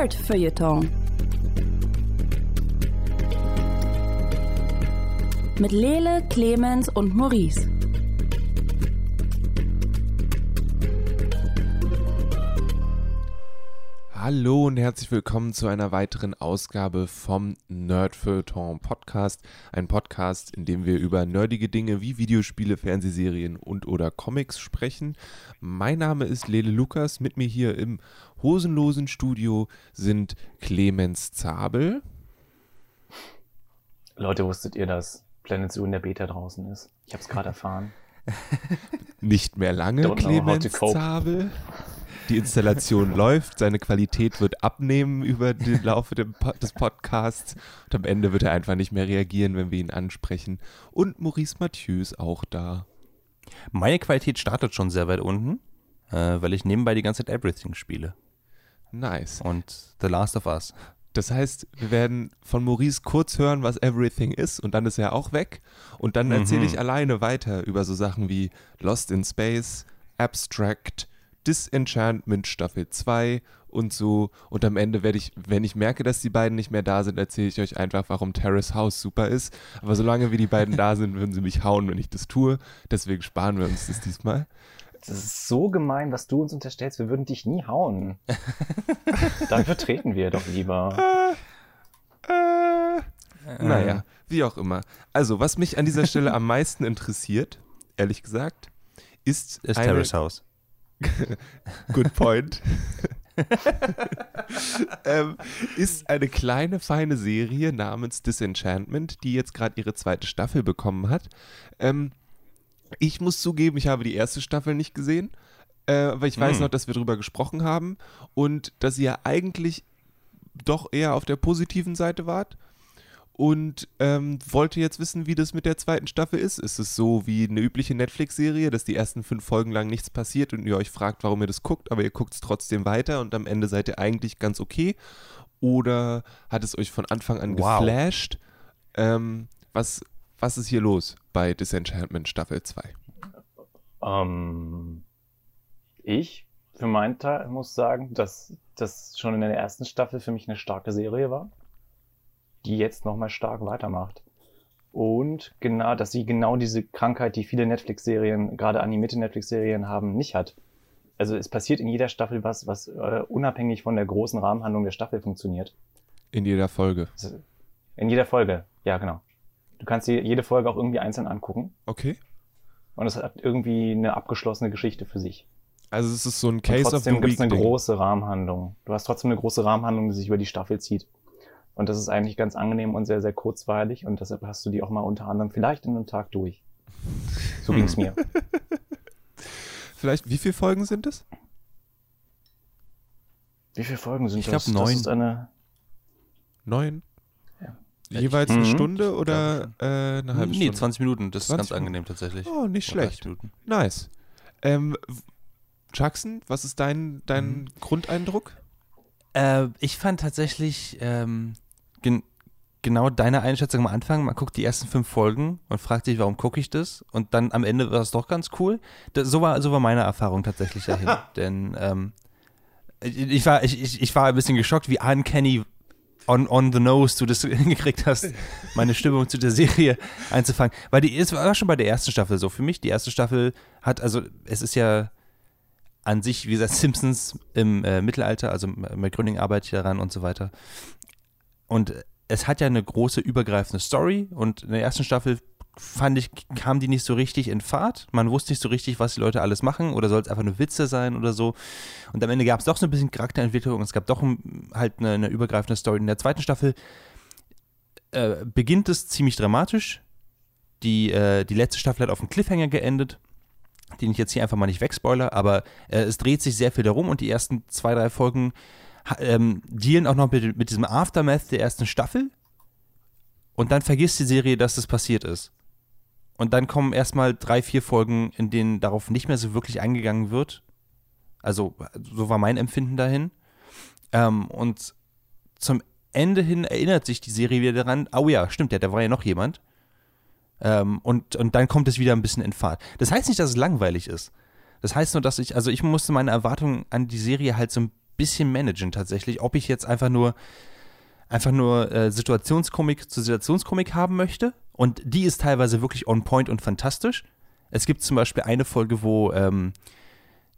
Nerd Feuilleton. Mit Lele, Clemens und Maurice. Hallo und herzlich willkommen zu einer weiteren Ausgabe vom Nerdfeuilleton Podcast. Ein Podcast, in dem wir über nerdige Dinge wie Videospiele, Fernsehserien und oder Comics sprechen. Mein Name ist Lele Lukas. Mit mir hier im hosenlosen Studio sind Clemens Zabel. Leute, wusstet ihr, dass Planet Zoo in der Beta draußen ist? Ich habe es gerade erfahren. Nicht mehr lange, Don't Clemens. Zabel. Die Installation läuft, seine Qualität wird abnehmen über den Laufe des Podcasts und am Ende wird er einfach nicht mehr reagieren, wenn wir ihn ansprechen. Und Maurice Mathieu ist auch da. Meine Qualität startet schon sehr weit unten, äh, weil ich nebenbei die ganze Zeit Everything spiele. Nice. Und The Last of Us. Das heißt, wir werden von Maurice kurz hören, was Everything ist und dann ist er auch weg. Und dann erzähle Mhm. ich alleine weiter über so Sachen wie Lost in Space, Abstract, Disenchantment Staffel 2 und so. Und am Ende werde ich, wenn ich merke, dass die beiden nicht mehr da sind, erzähle ich euch einfach, warum Terrace House super ist. Aber solange wie die beiden da sind, würden sie mich hauen, wenn ich das tue. Deswegen sparen wir uns das diesmal. Das ist so gemein, was du uns unterstellst. Wir würden dich nie hauen. Dafür treten wir doch lieber. Äh, naja, wie auch immer. Also, was mich an dieser Stelle am meisten interessiert, ehrlich gesagt, ist, Ist eine, Terrace House. Good point. ähm, ist eine kleine, feine Serie namens Disenchantment, die jetzt gerade ihre zweite Staffel bekommen hat. Ähm, ich muss zugeben, ich habe die erste Staffel nicht gesehen, äh, aber ich weiß Hm. noch, dass wir darüber gesprochen haben und dass ihr eigentlich doch eher auf der positiven Seite wart und ähm, wollte jetzt wissen, wie das mit der zweiten Staffel ist. Ist es so wie eine übliche Netflix-Serie, dass die ersten fünf Folgen lang nichts passiert und ihr euch fragt, warum ihr das guckt, aber ihr guckt es trotzdem weiter und am Ende seid ihr eigentlich ganz okay? Oder hat es euch von Anfang an Wow. geflasht? Ähm, was, was ist hier los bei Disenchantment Staffel 2? Ähm, ich, für meinen Teil, muss sagen, dass das schon in der ersten Staffel für mich eine starke Serie war, die jetzt nochmal stark weitermacht. Und genau, dass sie genau diese Krankheit, die viele Netflix-Serien, gerade animierte Netflix-Serien haben, nicht hat. Also es passiert in jeder Staffel was, was äh, unabhängig von der großen Rahmenhandlung der Staffel funktioniert. In jeder Folge. In jeder Folge, ja genau. Du kannst dir jede Folge auch irgendwie einzeln angucken Okay. und es hat irgendwie eine abgeschlossene Geschichte für sich. Also es ist so ein Case of the trotzdem gibt Week. es eine große Rahmenhandlung. Du hast trotzdem eine große Rahmenhandlung, die sich über die Staffel zieht. Und das ist eigentlich ganz angenehm und sehr, sehr kurzweilig und deshalb hast du die auch mal unter anderem vielleicht in einem Tag durch. So ging's mir. Vielleicht, wie viele Folgen sind es? Wie viele Folgen sind Ich das? glaub, Das neun. ist eine, Neun? Ja. Jeweils eine Mhm. Stunde oder äh, eine halbe Nee, Stunde? 20 Minuten. Das ist 20 ganz angenehm tatsächlich. Oh, nicht Oder 30 schlecht. Nice. Ähm, Jackson, was ist dein, dein Grundeindruck? Äh, ich fand tatsächlich ähm, gen genau deine Einschätzung am Anfang. Man guckt die ersten fünf Folgen und fragt sich, warum gucke ich das? Und dann am Ende war es doch ganz cool. Das, so, war, so war meine Erfahrung tatsächlich dahin. Denn ähm, ich, war, ich, ich, ich war ein bisschen geschockt, wie uncanny on, on the nose du das hingekriegt hast, meine Stimmung zu der Serie einzufangen. Weil die, es war schon bei der ersten Staffel so für mich. Die erste Staffel hat, also es ist ja an sich, wie gesagt, Simpsons im äh, Mittelalter, also Matt Gröning arbeitet daran und so weiter. Und es hat ja eine große übergreifende Story und in der ersten Staffel fand ich, kam die nicht so richtig in Fahrt. Man wusste nicht so richtig, was die Leute alles machen oder soll es einfach nur Witze sein oder so. Und am Ende gab es doch so ein bisschen Charakterentwicklung. Es gab doch ein, halt eine, eine übergreifende Story. In der zweiten Staffel äh, beginnt es ziemlich dramatisch. Die, äh, die letzte Staffel hat auf einem Cliffhanger geendet den ich jetzt hier einfach mal nicht wegspoiler, aber äh, es dreht sich sehr viel darum und die ersten zwei, drei Folgen ähm, dealen auch noch mit, mit diesem Aftermath der ersten Staffel und dann vergisst die Serie, dass das passiert ist. Und dann kommen erstmal drei, vier Folgen, in denen darauf nicht mehr so wirklich eingegangen wird. Also, so war mein Empfinden dahin. Ähm, und zum Ende hin erinnert sich die Serie wieder daran, oh ja, stimmt ja, da war ja noch jemand. Ähm, und, und dann kommt es wieder ein bisschen in Fahrt. Das heißt nicht, dass es langweilig ist. Das heißt nur, dass ich, also ich musste meine Erwartungen an die Serie halt so ein bisschen managen tatsächlich, ob ich jetzt einfach nur einfach nur äh, Situationskomik zu Situationskomik haben möchte. Und die ist teilweise wirklich on point und fantastisch. Es gibt zum Beispiel eine Folge, wo ähm,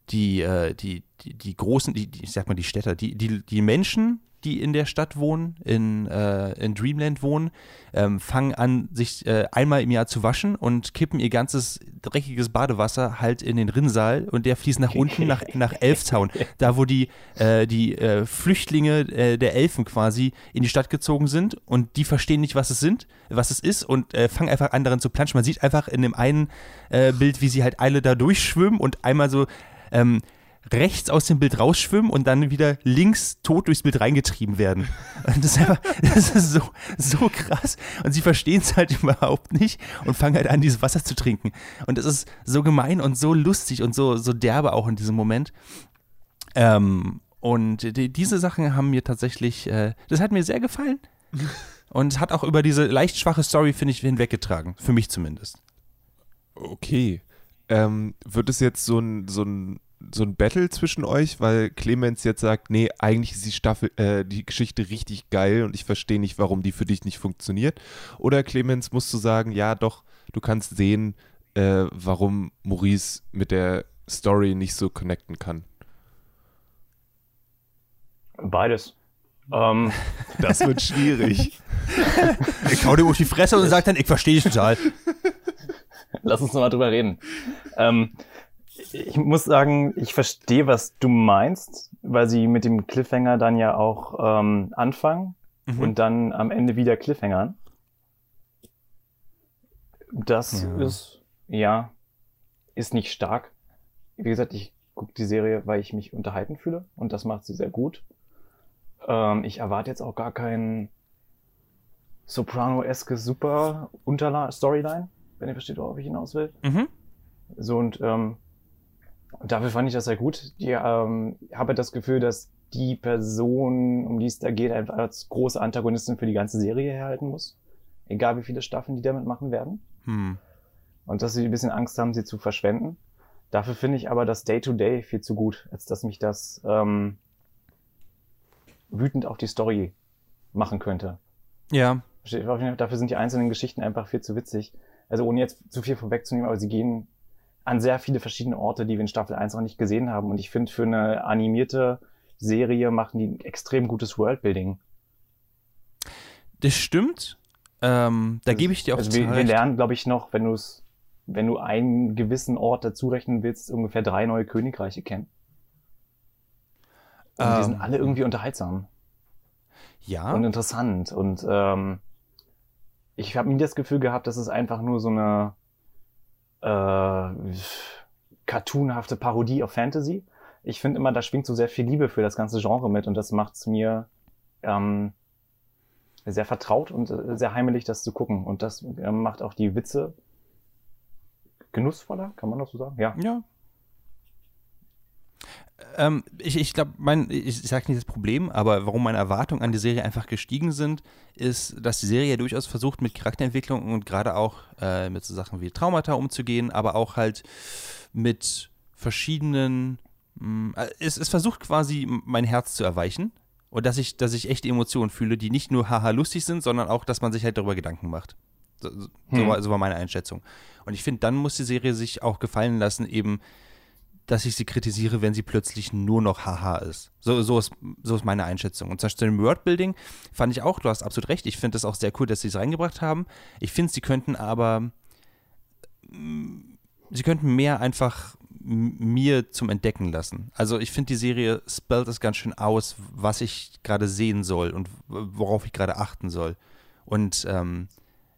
die, äh, die, die, die großen, die, die, ich sag mal die Städter, die, die, die Menschen, die in der Stadt wohnen, in, äh, in Dreamland wohnen, ähm, fangen an, sich äh, einmal im Jahr zu waschen und kippen ihr ganzes dreckiges Badewasser halt in den Rinnsal und der fließt nach unten, nach, nach Elftown, da wo die, äh, die äh, Flüchtlinge äh, der Elfen quasi in die Stadt gezogen sind und die verstehen nicht, was es sind, was es ist und äh, fangen einfach an darin zu planschen. Man sieht einfach in dem einen Bild, wie sie halt alle da durchschwimmen und einmal so ähm, rechts aus dem Bild rausschwimmen und dann wieder links tot durchs Bild reingetrieben werden. Und das ist einfach, das ist so, so krass. Und sie verstehen es halt überhaupt nicht und fangen halt an, dieses Wasser zu trinken. Und das ist so gemein und so lustig und so, so derbe auch in diesem Moment. Ähm, und die, diese Sachen haben mir tatsächlich, äh, das hat mir sehr gefallen. Und hat auch über diese leicht schwache Story, finde ich, hinweggetragen. Für mich zumindest. Okay. Ähm, wird es jetzt so ein, so ein so ein Battle zwischen euch, weil Clemens jetzt sagt, nee, eigentlich ist die Staffel, äh, die Geschichte richtig geil und ich verstehe nicht, warum die für dich nicht funktioniert. Oder Clemens musst du sagen, ja, doch, du kannst sehen, äh, warum Maurice mit der Story nicht so connecten kann. Beides. Ähm, Das wird schwierig. Ich hau dir auf die Fresse und sag dann, ich verstehe dich total. Lass uns nochmal drüber reden. Ähm, ich muss sagen, ich verstehe, was du meinst, weil sie mit dem Cliffhanger dann ja auch ähm, anfangen Mhm. und dann am Ende wieder Cliffhangern. Das Ja. ist, ja, ist nicht stark. Wie gesagt, ich gucke die Serie, weil ich mich unterhalten fühle und das macht sie sehr gut. Ähm, ich erwarte jetzt auch gar kein Soprano-eskes super Unterla-Storyline, wenn ihr versteht, worauf ich hinaus will. Mhm. So und ähm, dafür fand ich das sehr gut. Ich ähm, habe das Gefühl, dass die Person, um die es da geht, einfach als große Antagonistin für die ganze Serie herhalten muss. Egal wie viele Staffeln die damit machen werden. Hm. Und dass sie ein bisschen Angst haben, sie zu verschwenden. Dafür finde ich aber das Day-to-Day viel zu gut, als dass mich das ähm, wütend auf die Story machen könnte. Ja. Dafür sind die einzelnen Geschichten einfach viel zu witzig. Also ohne jetzt zu viel vorwegzunehmen, aber sie gehen an sehr viele verschiedene Orte, die wir in Staffel 1 noch nicht gesehen haben. Und ich finde, für eine animierte Serie machen die ein extrem gutes Worldbuilding. Das stimmt. Ähm, da gebe ich dir auch Also wir, wir lernen, glaube ich, noch, wenn du es, wenn du einen gewissen Ort dazu rechnen willst, ungefähr drei neue Königreiche kennen. Und die Ähm. sind alle irgendwie unterhaltsam Ja. und interessant. Und ähm, ich habe nie das Gefühl gehabt, dass es einfach nur so eine äh, cartoonhafte Parodie auf Fantasy. Ich finde immer, da schwingt so sehr viel Liebe für das ganze Genre mit und das macht es mir ähm, sehr vertraut und äh, sehr heimelig, das zu gucken. Und das ähm, macht auch die Witze genussvoller, kann man das so sagen? Ja. Ja. Ähm, ich ich glaube, mein, ich, ich sage nicht das Problem, aber warum meine Erwartungen an die Serie einfach gestiegen sind, ist, dass die Serie ja durchaus versucht, mit Charakterentwicklung und gerade auch äh, mit so Sachen wie Traumata umzugehen, aber auch halt mit verschiedenen. Mh, äh, es, es versucht quasi, mein Herz zu erweichen. Und dass ich, dass ich echte Emotionen fühle, die nicht nur haha lustig sind, sondern auch, dass man sich halt darüber Gedanken macht. So, so, Hm. war, so war meine Einschätzung. Und ich finde, dann muss die Serie sich auch gefallen lassen, eben, dass ich sie kritisiere, wenn sie plötzlich nur noch haha ist. So, so, ist, so ist meine Einschätzung. Und zum Beispiel im Wordbuilding fand ich auch, du hast absolut recht, ich finde es auch sehr cool, dass sie es reingebracht haben. Ich finde, sie könnten aber, mm, sie könnten mehr einfach mir zum Entdecken lassen. Also ich finde, die Serie spellt es ganz schön aus, was ich gerade sehen soll und worauf ich gerade achten soll. Und ähm,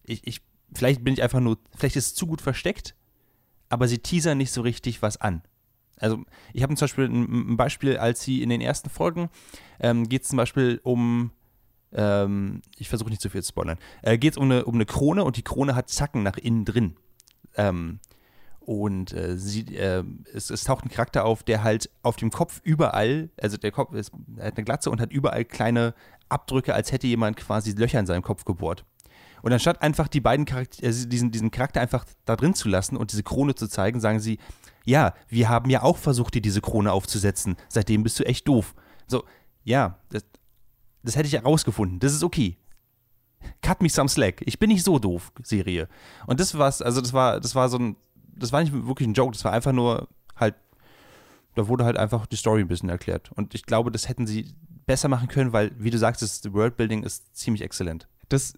ich, ich, vielleicht bin ich einfach nur, vielleicht ist es zu gut versteckt, aber sie teasern nicht so richtig was an. Also ich habe zum Beispiel ein, ein Beispiel, als sie in den ersten Folgen ähm, geht es zum Beispiel um, ähm, ich versuche nicht zu viel zu spoilern, äh, geht es um eine, um eine Krone und die Krone hat Zacken nach innen drin. Ähm, und äh, sie, äh, es, es taucht ein Charakter auf, der halt auf dem Kopf überall, also der Kopf ist, hat eine Glatze und hat überall kleine Abdrücke, als hätte jemand quasi Löcher in seinem Kopf gebohrt. Und anstatt einfach die beiden Charakter, also diesen, diesen Charakter einfach da drin zu lassen und diese Krone zu zeigen, sagen sie, ja, wir haben ja auch versucht, dir diese Krone aufzusetzen. Seitdem bist du echt doof. So, ja, das, das hätte ich herausgefunden. Das ist okay. Cut me some slack. Ich bin nicht so doof, Serie. Und das war's, also das war, das war so ein, das war nicht wirklich ein Joke, das war einfach nur halt, da wurde halt einfach die Story ein bisschen erklärt. Und ich glaube, das hätten sie besser machen können, weil, wie du sagst, das Worldbuilding ist ziemlich exzellent. Das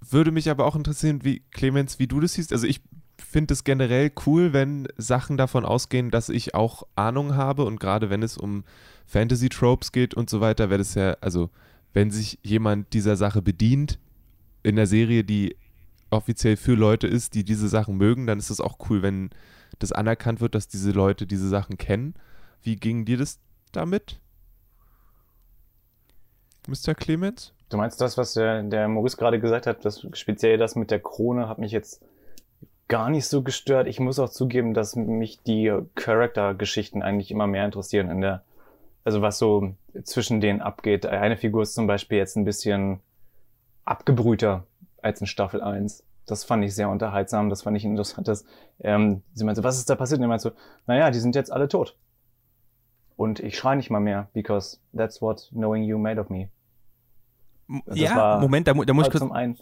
würde mich aber auch interessieren, wie Clemens, wie du das siehst. Also ich finde es generell cool, wenn Sachen davon ausgehen, dass ich auch Ahnung habe und gerade wenn es um Fantasy-Tropes geht und so weiter, wäre das ja, also wenn sich jemand dieser Sache bedient in der Serie, die offiziell für Leute ist, die diese Sachen mögen, dann ist es auch cool, wenn das anerkannt wird, dass diese Leute diese Sachen kennen. Wie ging dir das damit? Mr. Clemens? Du meinst das, was der, Maurice gerade gesagt hat, das speziell das mit der Krone hat mich jetzt gar nicht so gestört. Ich muss auch zugeben, dass mich die Charakter-Geschichten eigentlich immer mehr interessieren in der, also was so zwischen denen abgeht. Eine Figur ist zum Beispiel jetzt ein bisschen abgebrühter als in Staffel 1. Das fand ich sehr unterhaltsam, das fand ich interessant. Dass, ähm, sie meinte, was ist da passiert? Und er meinte so, naja, die sind jetzt alle tot. Und ich schreie nicht mal mehr, because that's what knowing you made of me. Das ja, Moment, da, da muss ich halt kurz.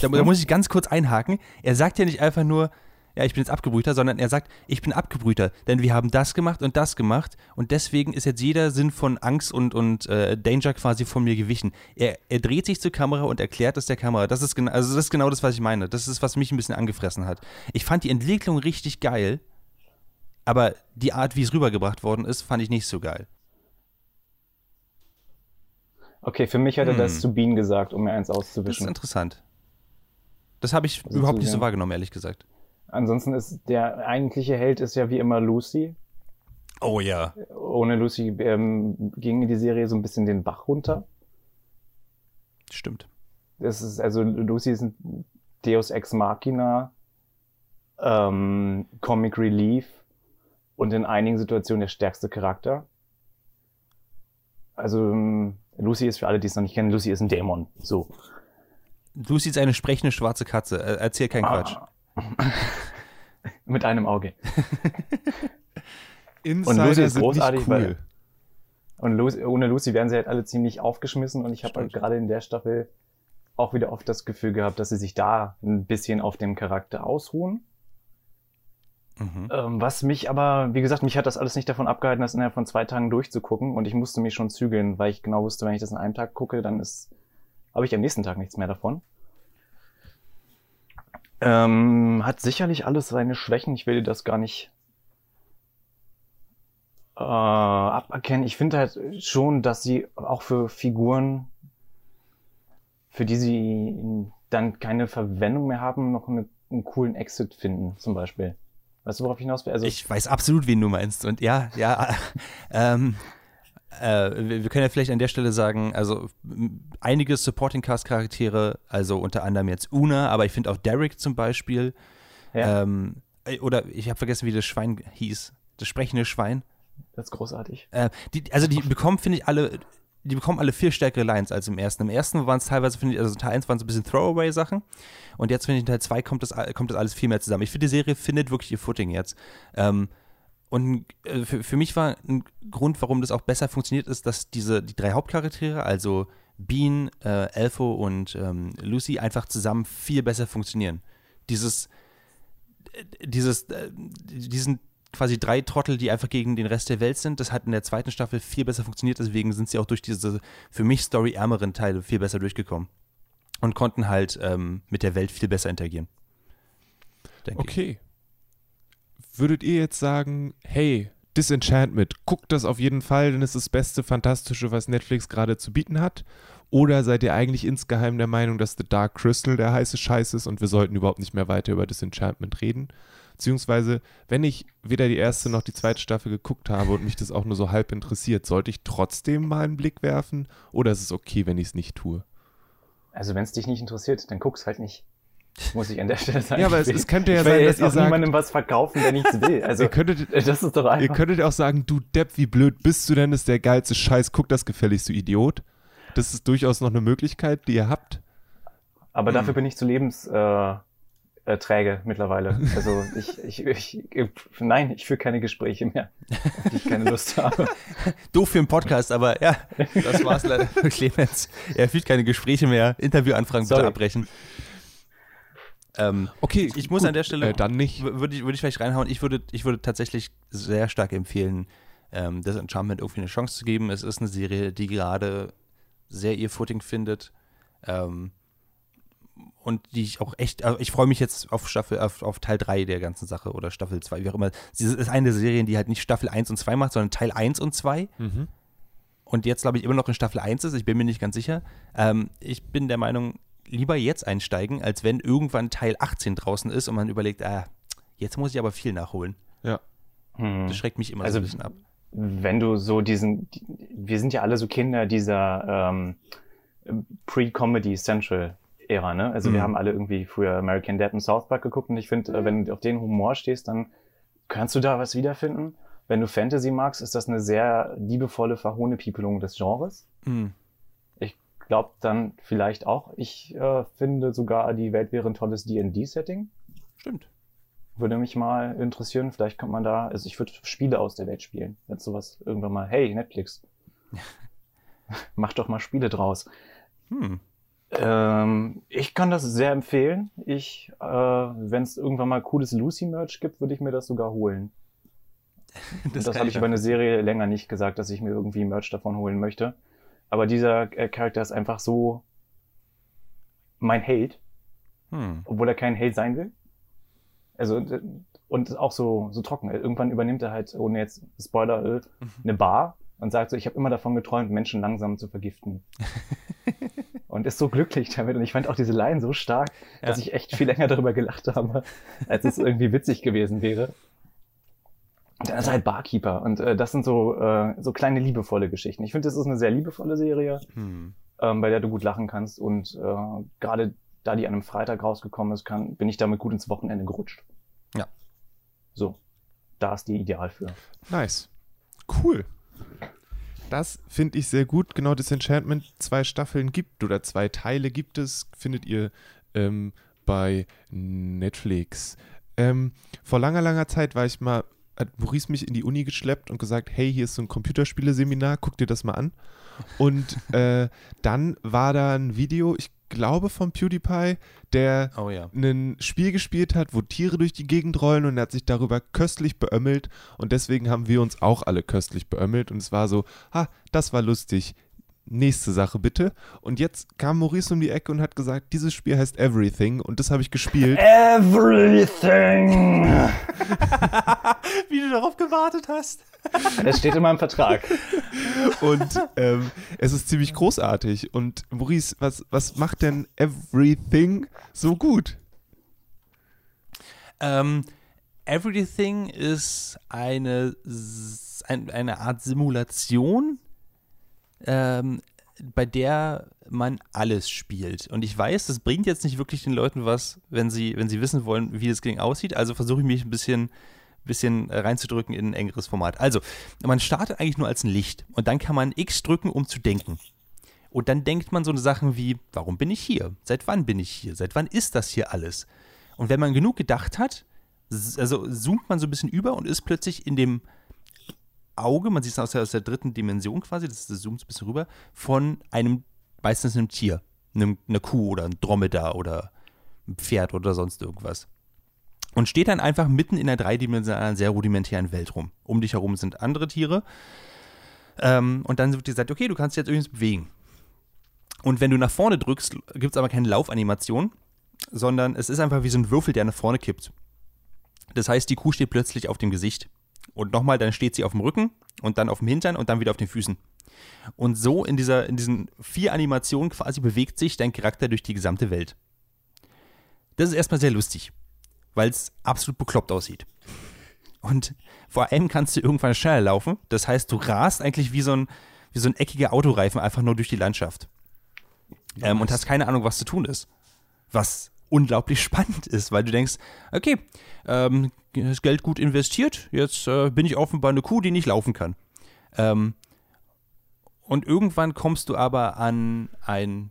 Da, da muss ich ganz kurz einhaken. Er sagt ja nicht einfach nur, ja, ich bin jetzt Abgebrühter, sondern er sagt, ich bin Abgebrüter, denn wir haben das gemacht und das gemacht und deswegen ist jetzt jeder Sinn von Angst und, und äh, Danger quasi von mir gewichen. Er, er dreht sich zur Kamera und erklärt es der Kamera. Das ist, genau, also das ist genau das, was ich meine. Das ist, was mich ein bisschen angefressen hat. Ich fand die Entwicklung richtig geil, aber die Art, wie es rübergebracht worden ist, fand ich nicht so geil. Okay, für mich hat er Hm. das zu Bean gesagt, um mir eins Das ist auszuwischen. interessant. Das habe ich Also überhaupt nicht so wahrgenommen, ehrlich gesagt. Ansonsten ist der eigentliche Held ist ja wie immer Lucy. Oh ja. Ohne Lucy ähm, ging die Serie so ein bisschen den Bach runter. Stimmt. Das ist, also Lucy ist ein Deus Ex Machina, ähm, Comic Relief und in einigen Situationen der stärkste Charakter. Also ähm, Lucy ist für alle, die es noch nicht kennen, Lucy ist ein Dämon. So. Lucy ist eine sprechende schwarze Katze. Äh, Erzähl keinen Quatsch. Mit einem Auge. Insider Lucy ist großartig, cool. weil- Und Lucy, ohne Lucy wären sie halt alle ziemlich aufgeschmissen und ich habe halt gerade in der Staffel auch wieder oft das Gefühl gehabt, dass sie sich da ein bisschen auf dem Charakter ausruhen. Mhm. Ähm, was mich aber, wie gesagt, mich hat das alles nicht davon abgehalten, das innerhalb von zwei Tagen durchzugucken und ich musste mich schon zügeln, weil ich genau wusste, wenn ich das in einem Tag gucke, dann ist, habe ich am nächsten Tag nichts mehr davon. Ähm, hat sicherlich alles seine Schwächen. Ich will das gar nicht äh, aberkennen. Ich finde halt schon, dass sie auch für Figuren, für die sie dann keine Verwendung mehr haben, noch eine, einen coolen Exit finden, zum Beispiel. Weißt du, worauf ich hinaus will? Also, Ich weiß absolut, wen du meinst. Und ja, ja, ähm, äh, wir, wir können ja vielleicht an der Stelle sagen, also einige Supporting Cast Charaktere, also unter anderem jetzt Una, aber ich finde auch Derek zum Beispiel. ja, Ähm, äh, oder ich habe vergessen, wie das Schwein hieß. Das sprechende Schwein. das ist großartig. Äh, die, also die bekommen, finde ich, alle, die bekommen alle viel stärkere Lines als im ersten. Im ersten waren es teilweise, finde ich, also Teil 1 waren es ein bisschen Throwaway-Sachen. Und jetzt, finde ich, in Teil 2 kommt das, kommt das alles viel mehr zusammen. Ich finde, die Serie findet wirklich ihr Footing jetzt. Ähm, und äh, für, für mich war ein Grund, warum das auch besser funktioniert, ist, dass diese, die drei Hauptcharaktere, also Bean, äh, Elfo und ähm, Lucy, einfach zusammen viel besser funktionieren. Dieses, äh, dieses, äh, diesen quasi drei Trottel, die einfach gegen den Rest der Welt sind. Das hat in der zweiten Staffel viel besser funktioniert, deswegen sind sie auch durch diese für mich storyärmeren Teile viel besser durchgekommen und konnten halt ähm, mit der Welt viel besser interagieren. Denke ich. Würdet ihr jetzt sagen, hey, Disenchantment, guckt das auf jeden Fall, denn es ist das beste Fantastische, was Netflix gerade zu bieten hat? Oder seid ihr eigentlich insgeheim der Meinung, dass The Dark Crystal der heiße Scheiß ist und wir sollten überhaupt nicht mehr weiter über Disenchantment reden? Beziehungsweise, wenn ich weder die erste noch die zweite Staffel geguckt habe und mich das auch nur so halb interessiert, sollte ich trotzdem mal einen Blick werfen? Oder ist es okay, wenn ich es nicht tue? Also, wenn es dich nicht interessiert, dann guck's halt nicht. Muss ich an der Stelle sagen. Ja, aber es- es könnte ja ich sein, dass ihr sagt- niemandem was verkaufen, der nichts will. Also, ihr, könntet, das ist doch ihr einfach. könntet auch sagen, du Depp, wie blöd bist du denn? Das ist der geilste Scheiß, guck das gefälligst, du Idiot. Das ist durchaus noch eine Möglichkeit, die ihr habt. Aber Hm. dafür bin ich zu lebens, äh, äh, mittlerweile. Also ich, ich, ich, ich nein, ich führe keine Gespräche mehr, auf die ich keine Lust habe. Doof für einen Podcast, aber ja, das war's leider für Clemens. Er führt keine Gespräche mehr. Interviewanfragen bitte Sorry. abbrechen. Ähm, Okay, ich muss gut, an der Stelle, Äh, dann nicht. würde ich, würde ich vielleicht reinhauen, ich würde, ich würde tatsächlich sehr stark empfehlen, ähm, das Enchantment irgendwie eine Chance zu geben. Es ist eine Serie, die gerade sehr ihr Footing findet. Ähm, und die ich auch echt, also ich freue mich jetzt auf Staffel, auf, auf Teil 3 der ganzen Sache oder Staffel 2, wie auch immer. Sie ist eine der Serien, die halt nicht Staffel 1 und 2 macht, sondern Teil 1 und 2 Mhm. und jetzt, glaube ich, immer noch in Staffel 1 ist. Ich bin mir nicht ganz sicher. Ähm, ich bin der Meinung, lieber jetzt einsteigen, als wenn irgendwann Teil 18 draußen ist und man überlegt, ah, jetzt muss ich aber viel nachholen. Ja. Hm. Das schreckt mich immer Also, so ein bisschen ab. wenn du so diesen, die- wir sind ja alle so Kinder dieser ähm, Pre-Comedy Central Ära, ne? Also Mhm. wir haben alle irgendwie früher American Dad und South Park geguckt und ich finde, äh, wenn du auf den Humor stehst, dann kannst du da was wiederfinden. Wenn du Fantasy magst, ist das eine sehr liebevolle Verhohnepiepelung des Genres. Hm. Ich glaube dann vielleicht auch. Ich äh, finde sogar, die Welt wäre ein tolles D&D-Setting. Stimmt. Würde mich mal interessieren. Vielleicht kommt man da, also ich würde Spiele aus der Welt spielen. Wenn sowas irgendwann mal, hey, Netflix, mach doch mal Spiele draus. Hm. Ähm, ich kann das sehr empfehlen. Ich, äh, wenn es irgendwann mal cooles Lucy-Merch gibt, würde ich mir das sogar holen. Das, das habe ich über eine Serie länger nicht gesagt, dass ich mir irgendwie Merch davon holen möchte. Aber dieser äh, Charakter ist einfach so mein Held, Hm. obwohl er kein Held sein will. Also und auch so so trocken. Irgendwann übernimmt er halt, ohne jetzt Spoiler, äh, eine Bar und sagt so, ich habe immer davon geträumt, Menschen langsam zu vergiften. und ist so glücklich damit. Und ich fand auch diese Line so stark, dass Ja. ich echt viel länger darüber gelacht habe, als es irgendwie witzig gewesen wäre. Und dann ist er halt Barkeeper. Und äh, das sind so, äh, so kleine liebevolle Geschichten. Ich finde, das ist eine sehr liebevolle Serie Hm. ähm, bei der du gut lachen kannst. Und äh, gerade da die an einem Freitag rausgekommen ist, kann, bin ich damit gut ins Wochenende gerutscht. Ja. So, da ist die ideal für. Nice. Cool. Das finde ich sehr gut. Genau, das Enchantment zwei Staffeln gibt oder zwei Teile gibt es, findet ihr ähm, bei Netflix. Ähm, vor langer, langer Zeit war ich mal, hat Maurice mich in die Uni geschleppt und gesagt, hey, hier ist so ein Computerspiele-Seminar, guck dir das mal an. Und äh, dann war da ein Video, ich glaube von PewDiePie, der Oh ja. ein Spiel gespielt hat, wo Tiere durch die Gegend rollen und er hat sich darüber köstlich beömmelt und deswegen haben wir uns auch alle köstlich beömmelt und es war so, ha, das war lustig. Nächste Sache bitte. Und jetzt kam Maurice um die Ecke und hat gesagt, dieses Spiel heißt Everything und das habe ich gespielt. Everything! Wie du darauf gewartet hast. Es steht in meinem Vertrag. Und ähm, es ist ziemlich großartig. Und Maurice, was, was macht denn Everything so gut? Ähm, Everything ist eine, ein, eine Art Simulation, ähm, bei der man alles spielt. Und ich weiß, das bringt jetzt nicht wirklich den Leuten was, wenn sie, wenn sie wissen wollen, wie das Ding aussieht. Also versuche ich mich ein bisschen, bisschen äh, reinzudrücken in ein engeres Format. Also, man startet eigentlich nur als ein Licht und dann kann man X drücken, um zu denken. Und dann denkt man so Sachen wie, warum bin ich hier? Seit wann bin ich hier? Seit wann ist das hier alles? Und wenn man genug gedacht hat, also zoomt man so ein bisschen über und ist plötzlich in dem Auge, man sieht es aus der, aus der dritten Dimension quasi, das, das zoomt ein bisschen rüber, von einem, meistens einem Tier, einem, einer Kuh oder einem Dromedar oder ein Pferd oder sonst irgendwas. Und steht dann einfach mitten in einer dreidimensionalen, sehr rudimentären Welt rum. Um dich herum sind andere Tiere. Ähm, und dann wird dir gesagt, okay, du kannst dich jetzt übrigens bewegen. Und wenn du nach vorne drückst, gibt es aber keine Laufanimation, sondern es ist einfach wie so ein Würfel, der nach vorne kippt. Das heißt, die Kuh steht plötzlich auf dem Gesicht. Und nochmal, dann steht sie auf dem Rücken und dann auf dem Hintern und dann wieder auf den Füßen. Und so in, dieser, in diesen vier Animationen quasi bewegt sich dein Charakter durch die gesamte Welt. Das ist erstmal sehr lustig, weil es absolut bekloppt aussieht. Und vor allem kannst du irgendwann schneller laufen. Das heißt, du rast eigentlich wie so ein, wie so ein eckiger Autoreifen einfach nur durch die Landschaft. Ähm, und hast keine Ahnung, was zu tun ist. Was unglaublich spannend ist, weil du denkst, okay, ähm, das Geld gut investiert, jetzt äh, bin ich offenbar eine Kuh, die nicht laufen kann. Ähm, und irgendwann kommst du aber an ein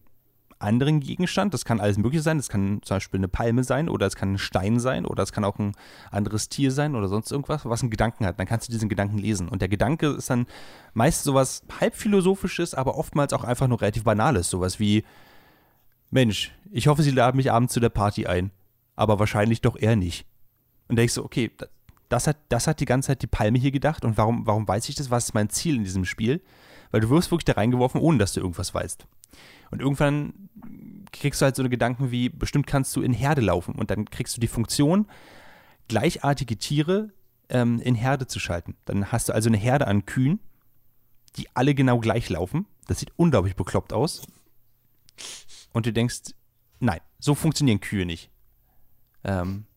anderen Gegenstand. Das kann alles Mögliche sein. Das kann zum Beispiel eine Palme sein oder es kann ein Stein sein oder es kann auch ein anderes Tier sein oder sonst irgendwas, was einen Gedanken hat. Dann kannst du diesen Gedanken lesen. Und der Gedanke ist dann meist sowas halb philosophisches, aber oftmals auch einfach nur relativ banales. Sowas wie, Mensch, ich hoffe, Sie laden mich abends zu der Party ein. Aber wahrscheinlich doch eher nicht. Und denkst du, okay, das hat, das hat die ganze Zeit die Palme hier gedacht und warum, warum weiß ich das? Was ist mein Ziel in diesem Spiel? Weil du wirst wirklich da reingeworfen, ohne dass du irgendwas weißt. Und irgendwann kriegst du halt so eine Gedanken wie, bestimmt kannst du in Herde laufen und dann kriegst du die Funktion, gleichartige Tiere ähm, in Herde zu schalten. Dann hast du also eine Herde an Kühen, die alle genau gleich laufen. Das sieht unglaublich bekloppt aus. Und du denkst, nein, so funktionieren Kühe nicht. Ähm,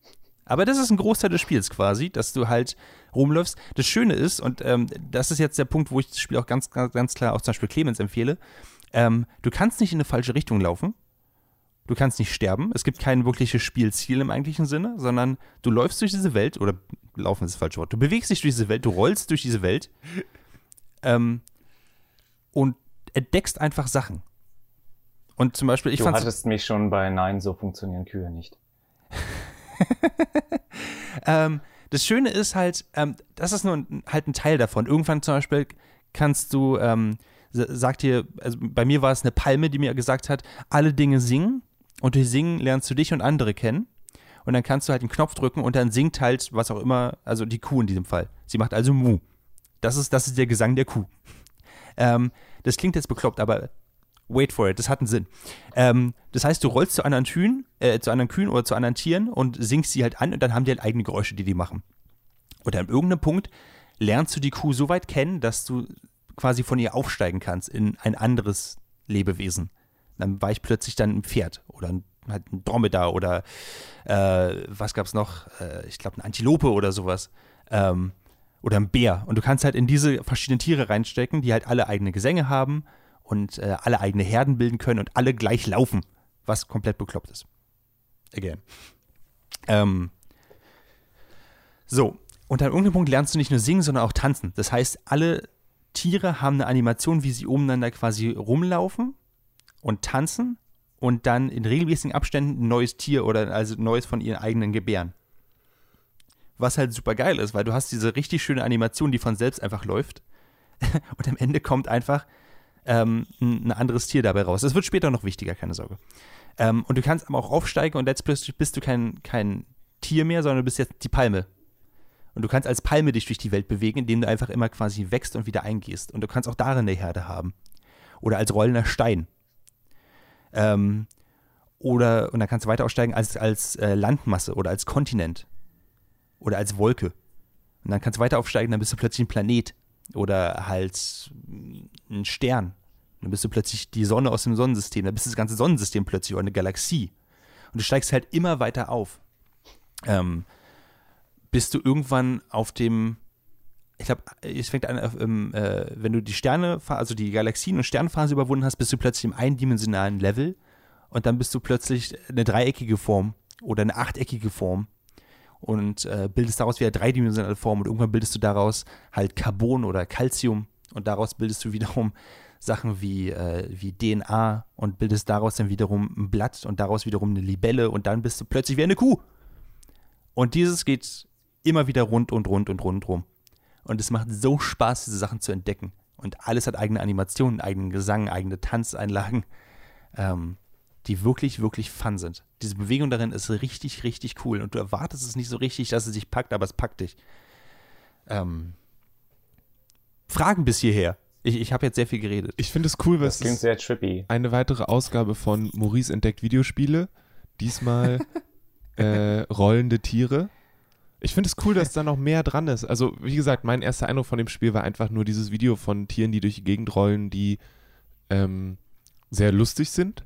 aber das ist ein Großteil des Spiels quasi, dass du halt rumläufst. Das Schöne ist, und ähm, das ist jetzt der Punkt, wo ich das Spiel auch ganz, ganz, ganz klar auch zum Beispiel Clemens empfehle, ähm, du kannst nicht in eine falsche Richtung laufen. Du kannst nicht sterben. Es gibt kein wirkliches Spielziel im eigentlichen Sinne, sondern du läufst durch diese Welt, oder laufen ist das falsche Wort, du bewegst dich durch diese Welt, du rollst durch diese Welt ähm, und entdeckst einfach Sachen. Und zum Beispiel, ich du fand hattest mich schon bei Nein, so funktionieren Kühe nicht. ähm, das Schöne ist halt, ähm, das ist nur ein, halt ein Teil davon. Irgendwann zum Beispiel kannst du, ähm, sagt dir, also bei mir war es eine Palme, die mir gesagt hat, alle Dinge singen und durch Singen lernst du dich und andere kennen. Und dann kannst du halt einen Knopf drücken und dann singt halt, was auch immer, also die Kuh in diesem Fall. Sie macht also Mu. Das ist, das ist der Gesang der Kuh. Ähm, das klingt jetzt bekloppt, aber wait for it, das hat einen Sinn. Ähm, das heißt, du rollst zu anderen Kühen, äh, zu anderen Kühen oder zu anderen Tieren und singst sie halt an und dann haben die halt eigene Geräusche, die die machen. Und an irgendeinem Punkt lernst du die Kuh so weit kennen, dass du quasi von ihr aufsteigen kannst in ein anderes Lebewesen. Dann war ich plötzlich dann ein Pferd oder ein, halt ein Dromedar oder äh, was gab's noch? Äh, ich glaube, eine Antilope oder sowas. Ähm, oder ein Bär. Und du kannst halt in diese verschiedenen Tiere reinstecken, die halt alle eigene Gesänge haben und äh, alle eigene Herden bilden können und alle gleich laufen, was komplett bekloppt ist. Again. Ähm, so, und an irgendeinem Punkt lernst du nicht nur singen, sondern auch tanzen. Das heißt, alle Tiere haben eine Animation, wie sie umeinander quasi rumlaufen und tanzen und dann in regelmäßigen Abständen ein neues Tier oder also neues von ihren eigenen gebären. Was halt super geil ist, weil du hast diese richtig schöne Animation, die von selbst einfach läuft. und am Ende kommt einfach ähm, ein, anderes Tier dabei raus. Das wird später noch wichtiger, keine Sorge. Ähm, und du kannst aber auch aufsteigen und jetzt plötzlich bist du kein, kein Tier mehr, sondern du bist jetzt die Palme. Und du kannst als Palme dich durch die Welt bewegen, indem du einfach immer quasi wächst und wieder eingehst. Und du kannst auch darin eine Herde haben. Oder als rollender Stein. Ähm, oder, und dann kannst du weiter aussteigen als, als äh, Landmasse oder als Kontinent. Oder als Wolke. Und dann kannst du weiter aufsteigen, dann bist du plötzlich ein Planet. Oder halt ein Stern. Dann bist du plötzlich die Sonne aus dem Sonnensystem. Dann bist du das ganze Sonnensystem plötzlich oder eine Galaxie. Und du steigst halt immer weiter auf. Ähm, bis du irgendwann auf dem, ich glaube, es fängt an, ähm, äh, wenn du die Sterne, also die Galaxien und Sternphase überwunden hast, bist du plötzlich im eindimensionalen Level und dann bist du plötzlich eine dreieckige Form oder eine achteckige Form und äh, bildest daraus wieder dreidimensionale Form und irgendwann bildest du daraus halt Carbon oder Calcium und daraus bildest du wiederum Sachen wie, äh, wie DNA und bildest daraus dann wiederum ein Blatt und daraus wiederum eine Libelle und dann bist du plötzlich wie eine Kuh. Und dieses geht immer wieder rund und rund und rund rum. Und es macht so Spaß, diese Sachen zu entdecken. Und alles hat eigene Animationen, eigenen Gesang, eigene Tanzeinlagen, ähm, die wirklich, wirklich fun sind. Diese Bewegung darin ist richtig, richtig cool. Und du erwartest es nicht so richtig, dass es dich packt, aber es packt dich. Ähm, Fragen bis hierher. Ich, ich habe jetzt sehr viel geredet. Ich finde es cool, was Das klingt sehr trippy. eine weitere Ausgabe von Maurice entdeckt Videospiele. Diesmal äh, rollende Tiere. Ich finde es cool, dass da noch mehr dran ist. Also, wie gesagt, mein erster Eindruck von dem Spiel war einfach nur dieses Video von Tieren, die durch die Gegend rollen, die ähm, sehr lustig sind.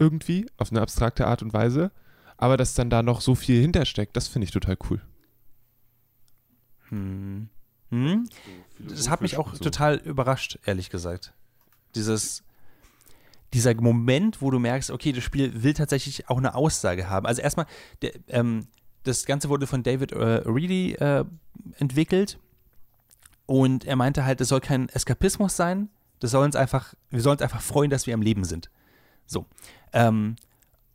Irgendwie, auf eine abstrakte Art und Weise. Aber dass dann da noch so viel hintersteckt, das finde ich total cool. Hm. Hm? Das hat mich auch So. total überrascht, ehrlich gesagt. Dieses, dieser Moment, wo du merkst, okay, das Spiel will tatsächlich auch eine Aussage haben. Also erstmal, der, ähm, das Ganze wurde von David äh, Reedy äh, entwickelt und er meinte halt, das soll kein Eskapismus sein, das soll uns einfach, wir sollen uns einfach freuen, dass wir am Leben sind. So. Ähm,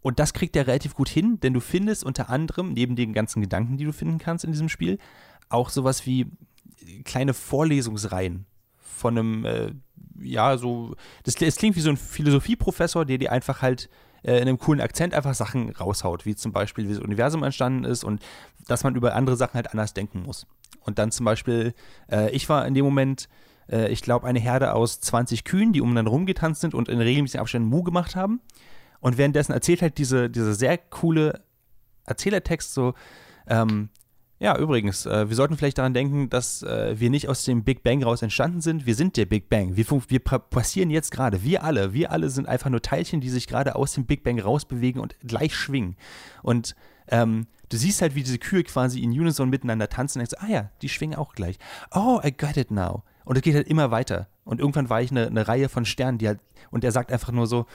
und das kriegt er relativ gut hin, denn du findest unter anderem, neben den ganzen Gedanken, die du finden kannst in diesem Spiel, auch sowas wie kleine Vorlesungsreihen von einem, äh, ja, so, das, es klingt wie so ein Philosophieprofessor, der dir einfach halt äh, in einem coolen Akzent einfach Sachen raushaut, wie zum Beispiel, wie das Universum entstanden ist und dass man über andere Sachen halt anders denken muss. Und dann zum Beispiel, äh, ich war in dem Moment, äh, ich glaube, eine Herde aus 20 Kühen, die umeinander rumgetanzt sind und in regelmäßigen Abständen Mu gemacht haben. Und währenddessen erzählt halt diese, diese sehr coole Erzählertext so, ähm, ja, übrigens, äh, wir sollten vielleicht daran denken, dass äh, wir nicht aus dem Big Bang raus entstanden sind. Wir sind der Big Bang. Wir, wir passieren jetzt gerade. Wir alle. Wir alle sind einfach nur Teilchen, die sich gerade aus dem Big Bang rausbewegen und gleich schwingen. Und ähm, du siehst halt, wie diese Kühe quasi in Unison miteinander tanzen und denkst, ah ja, die schwingen auch gleich. Oh, I got it now. Und es geht halt immer weiter. Und irgendwann war ich eine, eine Reihe von Sternen, die halt, und er sagt einfach nur so,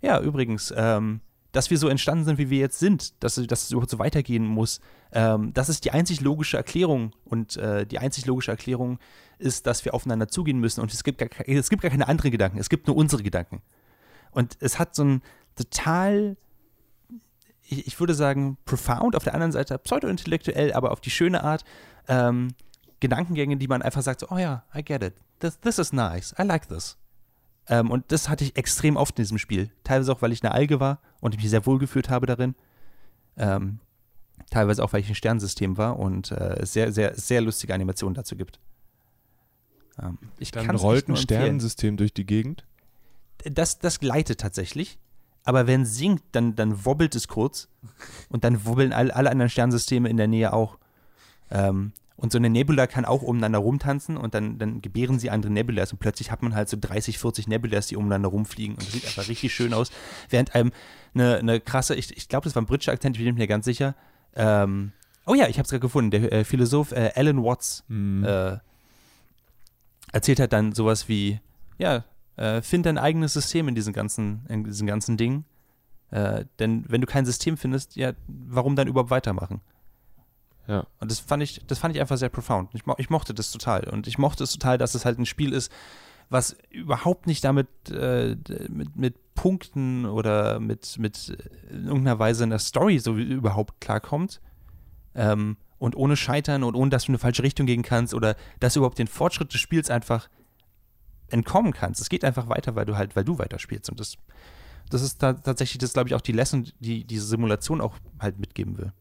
ja, übrigens, ähm, dass wir so entstanden sind, wie wir jetzt sind, dass, dass es überhaupt so weitergehen muss, ähm, das ist die einzig logische Erklärung. Und äh, die einzig logische Erklärung ist, dass wir aufeinander zugehen müssen. Und es gibt, gar, es gibt gar keine anderen Gedanken, es gibt nur unsere Gedanken. Und es hat so ein total, ich, ich würde sagen, profound, auf der anderen Seite pseudo-intellektuell, aber auf die schöne Art, ähm, Gedankengänge, die man einfach sagt, so, oh ja, I get it. This, this is nice. I like this. Ähm, und das hatte ich extrem oft in diesem Spiel. Teilweise auch, weil ich eine Alge war und ich mich sehr wohl gefühlt habe darin. Ähm, teilweise auch, weil ich ein Sternsystem war und äh, es sehr, sehr, sehr lustige Animationen dazu gibt. Ähm, ich Dann rollt ein Sternensystem durch die Gegend? Das, das gleitet tatsächlich. Aber wenn es sinkt, dann, dann wobbelt es kurz. Und dann wobbeln all, alle anderen Sternsysteme in der Nähe auch. Ähm, und so eine Nebula kann auch umeinander rumtanzen und dann, dann gebären sie andere Nebulas und plötzlich hat man halt so 30, 40 Nebulas, die umeinander rumfliegen und das sieht einfach richtig schön aus. Während einem eine, eine krasse, ich, ich glaube, das war ein britischer Akzent, ich bin mir ganz sicher. Ähm, oh ja, ich habe es gerade gefunden. Der äh, Philosoph äh, Alan Watts mhm. äh, erzählt halt dann sowas wie, ja, äh, find dein eigenes System in diesen ganzen, in diesen ganzen Dingen. Äh, denn wenn du kein System findest, ja, warum dann überhaupt weitermachen? Ja. Und das fand ich, das fand ich einfach sehr profound. Ich, mo ich, mochte das total. Und ich mochte es total, dass es halt ein Spiel ist, was überhaupt nicht damit äh, mit, mit Punkten oder mit, mit irgendeiner Weise in der Story so überhaupt klarkommt. Ähm, und ohne Scheitern und ohne, dass du in eine falsche Richtung gehen kannst oder dass du überhaupt den Fortschritt des Spiels einfach entkommen kannst. Es geht einfach weiter, weil du halt, weil du weiterspielst. Und das, das ist da tatsächlich, das glaube ich, auch die Lesson, die diese Simulation auch halt mitgeben will.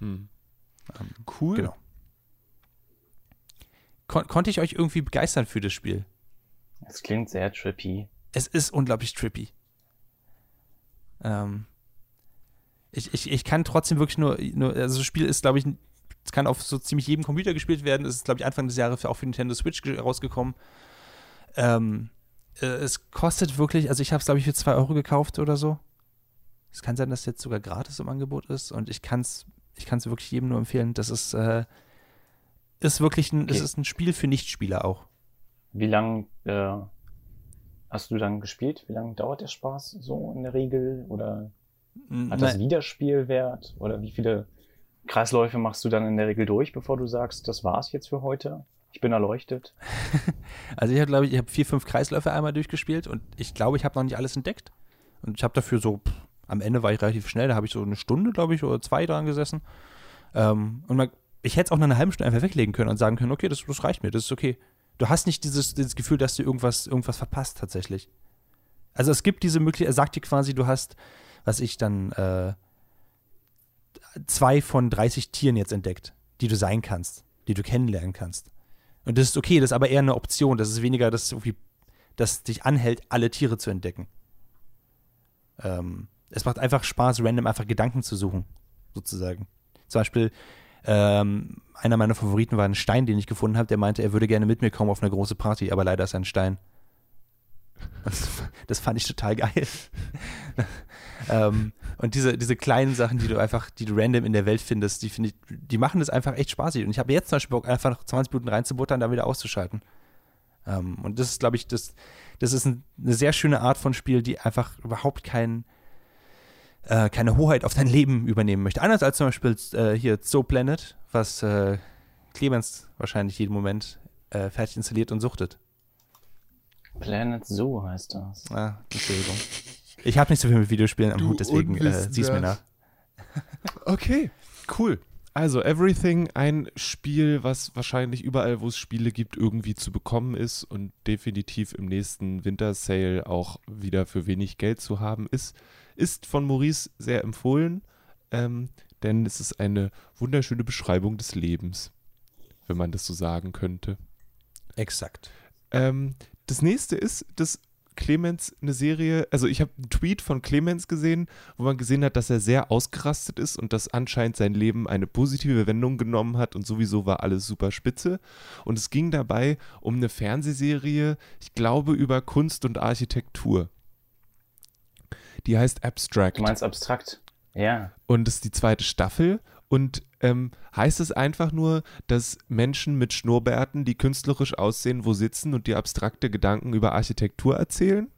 Hm. Ähm, cool. Genau. Kon konnte ich euch irgendwie begeistern für das Spiel? Es klingt sehr trippy. Es ist unglaublich trippy. Ähm, ich, ich, ich kann trotzdem wirklich nur, nur also das Spiel ist, glaube ich, es kann auf so ziemlich jedem Computer gespielt werden. Es ist, glaube ich, Anfang des Jahres auch für Nintendo Switch rausgekommen. Ähm, äh, es kostet wirklich, also ich habe es, glaube ich, für 2 Euro gekauft oder so. Es kann sein, dass es jetzt sogar gratis im Angebot ist und ich kann es ich kann es wirklich jedem nur empfehlen. Das ist, äh, ist wirklich ein, okay. es ist ein Spiel für Nichtspieler auch. Wie lange äh, hast du dann gespielt? Wie lange dauert der Spaß so in der Regel? Oder hat das Wiederspielwert? Oder wie viele Kreisläufe machst du dann in der Regel durch, bevor du sagst, das war's jetzt für heute? Ich bin erleuchtet. also ich habe, glaube ich, ich habe vier, fünf Kreisläufe einmal durchgespielt und ich glaube, ich habe noch nicht alles entdeckt. Und ich habe dafür so am Ende war ich relativ schnell, da habe ich so eine Stunde, glaube ich, oder zwei dran gesessen. Ähm, und man, ich hätte es auch nach einer halben Stunde einfach weglegen können und sagen können, okay, das, das reicht mir, das ist okay. Du hast nicht dieses, dieses Gefühl, dass du irgendwas, irgendwas verpasst tatsächlich. Also es gibt diese Möglichkeit, er sagt dir quasi, du hast, was ich dann, äh, zwei von 30 Tieren jetzt entdeckt, die du sein kannst, die du kennenlernen kannst. Und das ist okay, das ist aber eher eine Option, das ist weniger, dass irgendwie, das dich anhält, alle Tiere zu entdecken. Ähm, es macht einfach Spaß, random einfach Gedanken zu suchen, sozusagen. Zum Beispiel, ähm, einer meiner Favoriten war ein Stein, den ich gefunden habe, der meinte, er würde gerne mit mir kommen auf eine große Party, aber leider ist er ein Stein. Das, das fand ich total geil. ähm, und diese, diese kleinen Sachen, die du einfach, die du random in der Welt findest, die finde ich, die machen das einfach echt spaßig. Und ich habe jetzt zum Beispiel Bock, einfach noch 20 Minuten reinzubuttern, dann wieder auszuschalten. Ähm, und das ist, glaube ich, das, das ist ein, eine sehr schöne Art von Spiel, die einfach überhaupt keinen äh, keine Hoheit auf dein Leben übernehmen möchte. Anders als zum Beispiel äh, hier Zoo Planet, was äh, Clemens wahrscheinlich jeden Moment äh, fertig installiert und suchtet. Planet Zoo heißt das. Ah, Entschuldigung. Ich habe nicht so viel mit Videospielen am Du Hut, deswegen äh, sieh's mir nach. Okay, cool. Also Everything, ein Spiel, was wahrscheinlich überall, wo es Spiele gibt, irgendwie zu bekommen ist und definitiv im nächsten Winter Sale auch wieder für wenig Geld zu haben ist, ist von Maurice sehr empfohlen, ähm, denn es ist eine wunderschöne Beschreibung des Lebens, wenn man das so sagen könnte. Exakt. Ähm, das nächste ist, dass Clemens eine Serie, also ich habe einen Tweet von Clemens gesehen, wo man gesehen hat, dass er sehr ausgerastet ist und dass anscheinend sein Leben eine positive Wendung genommen hat und sowieso war alles super spitze. Und es ging dabei um eine Fernsehserie, ich glaube über Kunst und Architektur. Die heißt Abstract. Du meinst abstrakt? Ja. Und das ist die zweite Staffel. Und ähm, heißt es einfach nur, dass Menschen mit Schnurrbärten, die künstlerisch aussehen, wo sitzen und die abstrakte Gedanken über Architektur erzählen?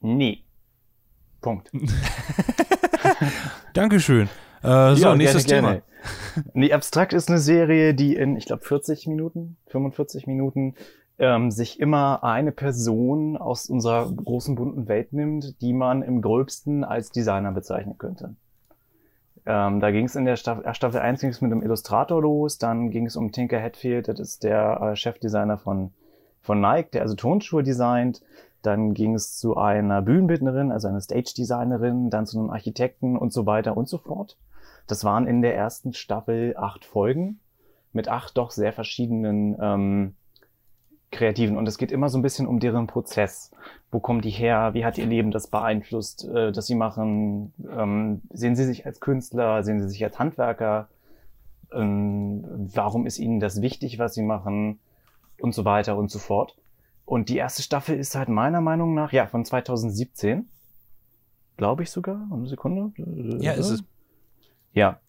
Nee. Punkt. Dankeschön. Äh, so, Ja, nächstes gerne, Thema. gerne. Nee, Abstrakt ist eine Serie, die in, ich glaube, 40 Minuten, 45 Minuten ähm, sich immer eine Person aus unserer großen bunten Welt nimmt, die man im gröbsten als Designer bezeichnen könnte. Ähm, da ging es in der Staffel, äh, Staffel 1 ging es mit einem Illustrator los, dann ging es um Tinker Hatfield, das ist der äh, Chefdesigner von, von Nike, der also Tonschuhe designt. Dann ging es zu einer Bühnenbildnerin, also einer Stage-Designerin, dann zu einem Architekten und so weiter und so fort. Das waren in der ersten Staffel acht Folgen mit acht doch sehr verschiedenen ähm, Kreativen. Und es geht immer so ein bisschen um deren Prozess. Wo kommen die her? Wie hat ihr Leben das beeinflusst, äh, dass sie machen? Ähm, sehen sie sich als Künstler? Sehen sie sich als Handwerker? Ähm, warum ist ihnen das wichtig, was sie machen? Und so weiter und so fort. Und die erste Staffel ist halt meiner Meinung nach, ja, von 2017. Glaube ich sogar. Eine Sekunde. Ja, ist es. Ja,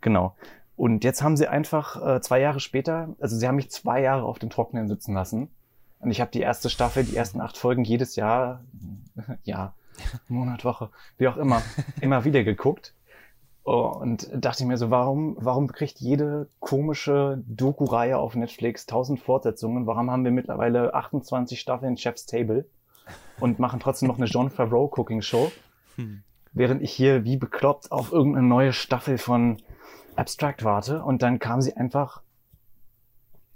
genau. Und jetzt haben sie einfach äh, zwei Jahre später, also sie haben mich zwei Jahre auf dem Trockenen sitzen lassen. Und ich habe die erste Staffel, die ersten acht Folgen jedes Jahr, ja, Monat, Woche, wie auch immer, immer wieder geguckt. Und dachte mir so, warum, warum kriegt jede komische Doku-Reihe auf Netflix tausend Fortsetzungen? Warum haben wir mittlerweile 28 Staffeln Chef's Table und machen trotzdem noch eine John Favreau Cooking Show? Während ich hier wie bekloppt auf irgendeine neue Staffel von Abstract warte und dann kam sie einfach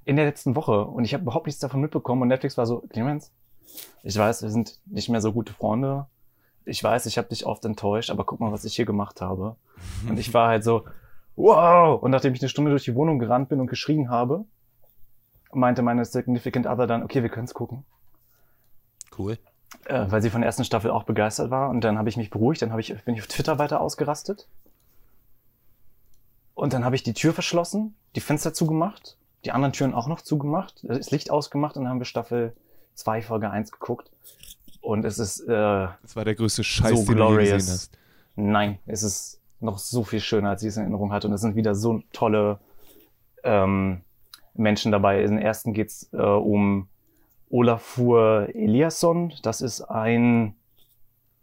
in der letzten Woche und ich habe überhaupt nichts davon mitbekommen und Netflix war so, Clemens, ich weiß, wir sind nicht mehr so gute Freunde. Ich weiß, ich habe dich oft enttäuscht, aber guck mal, was ich hier gemacht habe. Und ich war halt so, wow! Und nachdem ich eine Stunde durch die Wohnung gerannt bin und geschrien habe, meinte meine Significant Other dann, okay, wir können's gucken. Cool. Äh, weil sie von der ersten Staffel auch begeistert war. Und dann habe ich mich beruhigt, dann hab ich, bin ich auf Twitter weiter ausgerastet. Und dann habe ich die Tür verschlossen, die Fenster zugemacht, die anderen Türen auch noch zugemacht, das Licht ausgemacht und dann haben wir Staffel 2, Folge 1 geguckt. Und es ist, äh, Das war der größte Scheiß, So den du glorious. gesehen hast. nein, es ist noch so viel schöner, als ich es in Erinnerung hatte. Und es sind wieder so tolle ähm, Menschen dabei. In den ersten geht's äh, um Olafur Eliasson. Das ist ein,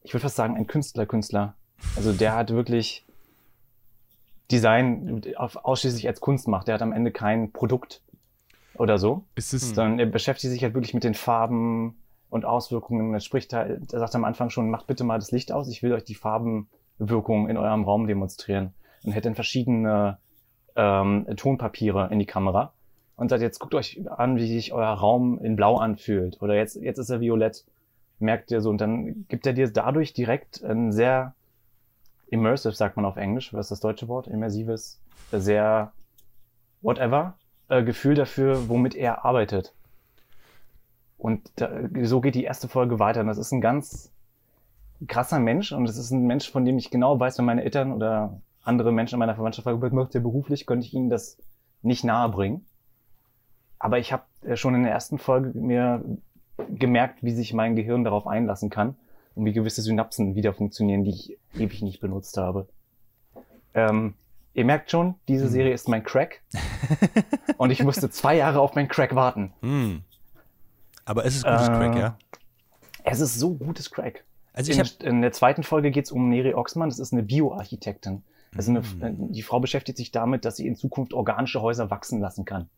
ich würde fast sagen, ein Künstler-Künstler. Also der hat wirklich Design auf, ausschließlich als Kunst macht. Der hat am Ende kein Produkt oder so Ist es, sondern er beschäftigt sich halt wirklich mit den Farben und Auswirkungen. Er spricht halt, er sagt am Anfang schon, macht bitte mal das Licht aus, ich will euch die Farbenwirkung in eurem Raum demonstrieren. Und hält dann verschiedene ähm, Tonpapiere in die Kamera und sagt, jetzt guckt euch an, wie sich euer Raum in Blau anfühlt. Oder jetzt, jetzt ist er violett. Merkt ihr so. Und dann gibt er dir dadurch direkt ein sehr immersive, sagt man auf Englisch, was ist das deutsche Wort? Immersives, sehr whatever, äh, Gefühl dafür, womit er arbeitet. Und da, so geht die erste Folge weiter. Und das ist ein ganz krasser Mensch und es ist ein Mensch, von dem ich genau weiß, wenn meine Eltern oder andere Menschen in meiner Verwandtschaft fragen, was macht der beruflich, könnte ich ihnen das nicht nahe bringen. Aber ich habe schon in der ersten Folge mir gemerkt, wie sich mein Gehirn darauf einlassen kann und wie gewisse Synapsen wieder funktionieren, die ich ewig nicht benutzt habe. Ähm, ihr merkt schon, diese Serie ist mein Crack und ich musste zwei Jahre auf mein Crack warten. Hm. Aber es ist gutes Äh, Crack, ja. Es ist so gutes Crack. Also ich in, in der zweiten Folge geht es um Neri Oxman, das ist eine Bioarchitektin. Also eine, Mhm. die Frau beschäftigt sich damit, dass sie in Zukunft organische Häuser wachsen lassen kann.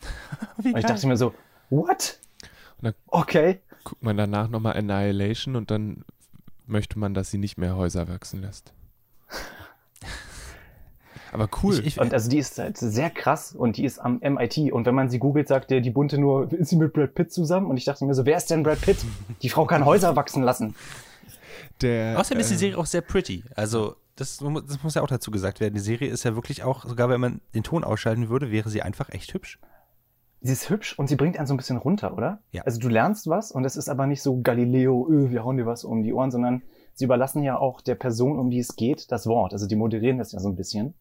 Und ich dachte mir so, what? Okay. Guckt man danach nochmal Annihilation und dann möchte man, dass sie nicht mehr Häuser wachsen lässt. Aber cool. Ich, ich, Und also die ist halt sehr krass und die ist am MIT. Und wenn man sie googelt, sagt der die Bunte nur, ist sie mit Brad Pitt zusammen? Und ich dachte mir so, wer ist denn Brad Pitt? Die Frau kann Häuser wachsen lassen. Der, außerdem ist die äh, Serie auch sehr pretty. Also, das, das muss ja auch dazu gesagt werden. Die Serie ist ja wirklich auch, sogar wenn man den Ton ausschalten würde, wäre sie einfach echt hübsch. Sie ist hübsch und sie bringt einen so ein bisschen runter, oder? Ja. Also du lernst was und es ist aber nicht so Galileo, öh, wir hauen dir was um die Ohren, sondern sie überlassen ja auch der Person, um die es geht, das Wort. Also die moderieren das ja so ein bisschen.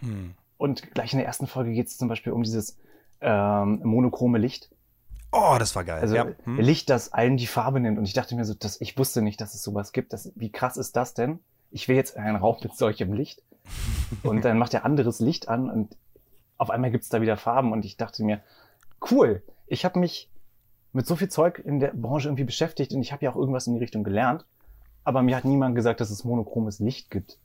Hm. Und gleich in der ersten Folge geht es zum Beispiel um dieses ähm, monochrome Licht. Oh, das war geil. Also ja. Hm. Licht, das allen die Farbe nimmt. Und ich dachte mir so, dass ich wusste nicht, dass es sowas gibt. Das, wie krass ist das denn? Ich will jetzt in einen Raum mit solchem Licht. Und dann macht er anderes Licht an und auf einmal gibt's da wieder Farben. Und ich dachte mir, cool, ich habe mich mit so viel Zeug in der Branche irgendwie beschäftigt und ich habe ja auch irgendwas in die Richtung gelernt. Aber mir hat niemand gesagt, dass es monochromes Licht gibt.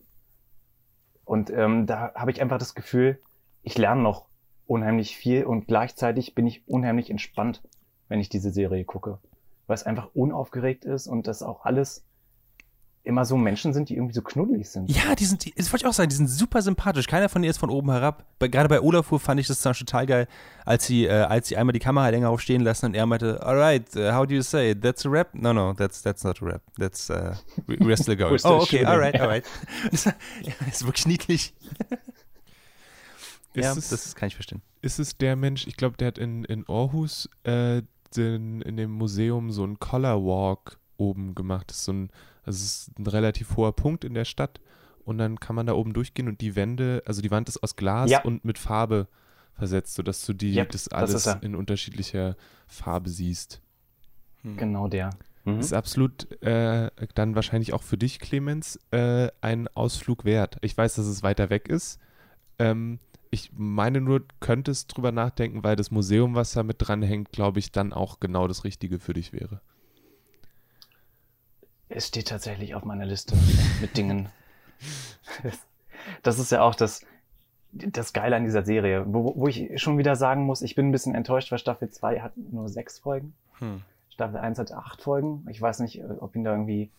Und ähm, da habe ich einfach das Gefühl, ich lerne noch unheimlich viel und gleichzeitig bin ich unheimlich entspannt, wenn ich diese Serie gucke. Weil es einfach unaufgeregt ist und das auch alles immer so Menschen sind, die irgendwie so knuddelig sind. Ja, die sind, das wollte ich auch sagen, die sind super sympathisch. Keiner von denen ist von oben herab. Bei, gerade bei Olafur fand ich das zum Beispiel total geil, als sie, äh, als sie einmal die Kamera länger aufstehen lassen und er meinte, alright, uh, how do you say it? That's a rap? No, no, that's, that's not a rap. That's, uh, we- we're still going. Oh, okay, alright, alright. Das, ja, ist wirklich niedlich. Ist ja, es- das kann ich verstehen. ist es der Mensch, ich glaube, der hat in, in Aarhus äh, den, in dem Museum so einen Color Walk oben gemacht. Das ist so ein, also es ist ein relativ hoher Punkt in der Stadt und dann kann man da oben durchgehen und die Wände, also die Wand ist aus Glas Ja. und mit Farbe versetzt, sodass du die, Yep, das das alles er. in unterschiedlicher Farbe siehst. Genau der. Mhm. Ist absolut äh, dann wahrscheinlich auch für dich, Clemens, äh, ein Ausflug wert. Ich weiß, dass es weiter weg ist. Ähm, ich meine nur, könntest drüber nachdenken, weil das Museum, was da mit dranhängt, glaube ich, dann auch genau das Richtige für dich wäre. Es steht tatsächlich auf meiner Liste mit Dingen. Das ist ja auch das, das Geile an dieser Serie, wo, wo ich schon wieder sagen muss, ich bin ein bisschen enttäuscht, weil Staffel 2 hat nur sechs Folgen. Hm. Staffel 1 hat acht Folgen. Ich weiß nicht, ob ihnen da irgendwie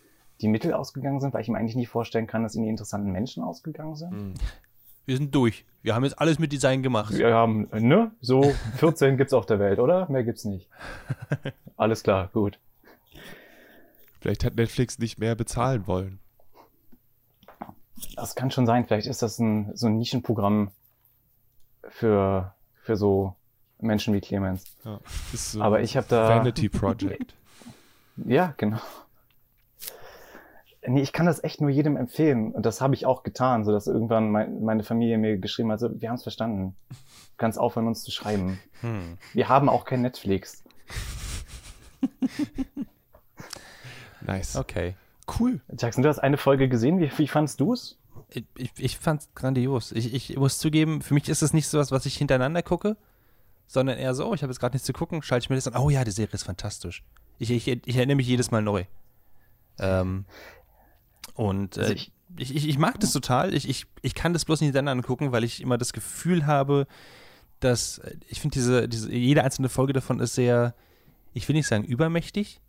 die Mittel ausgegangen sind, weil ich mir eigentlich nicht vorstellen kann, dass ihnen die interessanten Menschen ausgegangen sind. Wir sind durch. Wir haben jetzt alles mit Design gemacht. Wir haben, ne? So 14 gibt's auf der Welt, oder? Mehr gibt's nicht. Alles klar, gut. Vielleicht hat Netflix nicht mehr bezahlen wollen. Das kann schon sein. Vielleicht ist das ein, so ein Nischenprogramm für, für so Menschen wie Clemens. Ja, ist so Aber ich habe da. Vanity Project. Ja, genau. Nee, ich kann das echt nur jedem empfehlen. Und das habe ich auch getan, sodass irgendwann mein, meine Familie mir geschrieben hat, so, wir haben es verstanden. Du kannst aufhören, uns zu schreiben. Hm. Wir haben auch kein Netflix. Nice. Okay. Cool. Jackson, du hast eine Folge gesehen. Wie, wie fandst du es? Ich, ich, ich fand's grandios. Ich, ich muss zugeben, für mich ist es nicht so was, was ich hintereinander gucke, sondern eher so, oh, ich habe jetzt gerade nichts zu gucken, schalte ich mir das an, oh ja, die Serie ist fantastisch. Ich, ich, ich erinnere mich jedes Mal neu. Ähm, und äh, Also ich, ich- ich, ich, mag das total. Ich, ich, ich kann das bloß nicht hintereinander angucken, weil ich immer das Gefühl habe, dass äh, ich finde, diese, diese, jede einzelne Folge davon ist sehr, ich will nicht sagen übermächtig,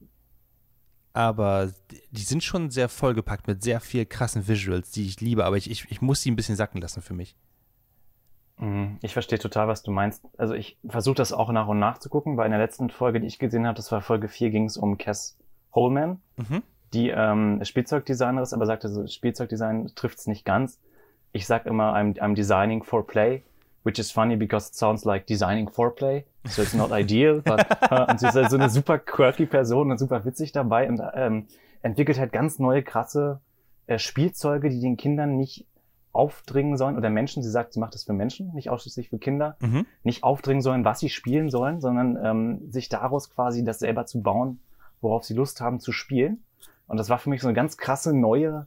aber die- sind schon sehr vollgepackt mit sehr viel krassen Visuals, die ich liebe, aber ich, ich, ich muss sie ein bisschen sacken lassen für mich. Mhm, Ich verstehe total, was du meinst. Also ich versuche das auch nach und nach zu gucken, weil in der letzten Folge, die ich gesehen habe, das war Folge 4, ging es um Cass Holman, Mhm. die ähm, Spielzeugdesigner ist, aber sagte so, Spielzeugdesign trifft's nicht ganz. Ich sag immer, I'm, I'm designing for play, which is funny because it sounds like designing for play. So it's not ideal, but äh, und sie ist halt so eine super quirky Person und super witzig dabei und ähm, entwickelt halt ganz neue, krasse äh, Spielzeuge, die den Kindern nicht aufdringen sollen, oder Menschen, sie sagt, sie macht das für Menschen, nicht ausschließlich für Kinder, Mhm. nicht aufdringen sollen, was sie spielen sollen, sondern ähm, sich daraus quasi das selber zu bauen, worauf sie Lust haben zu spielen. Und das war für mich so eine ganz krasse neue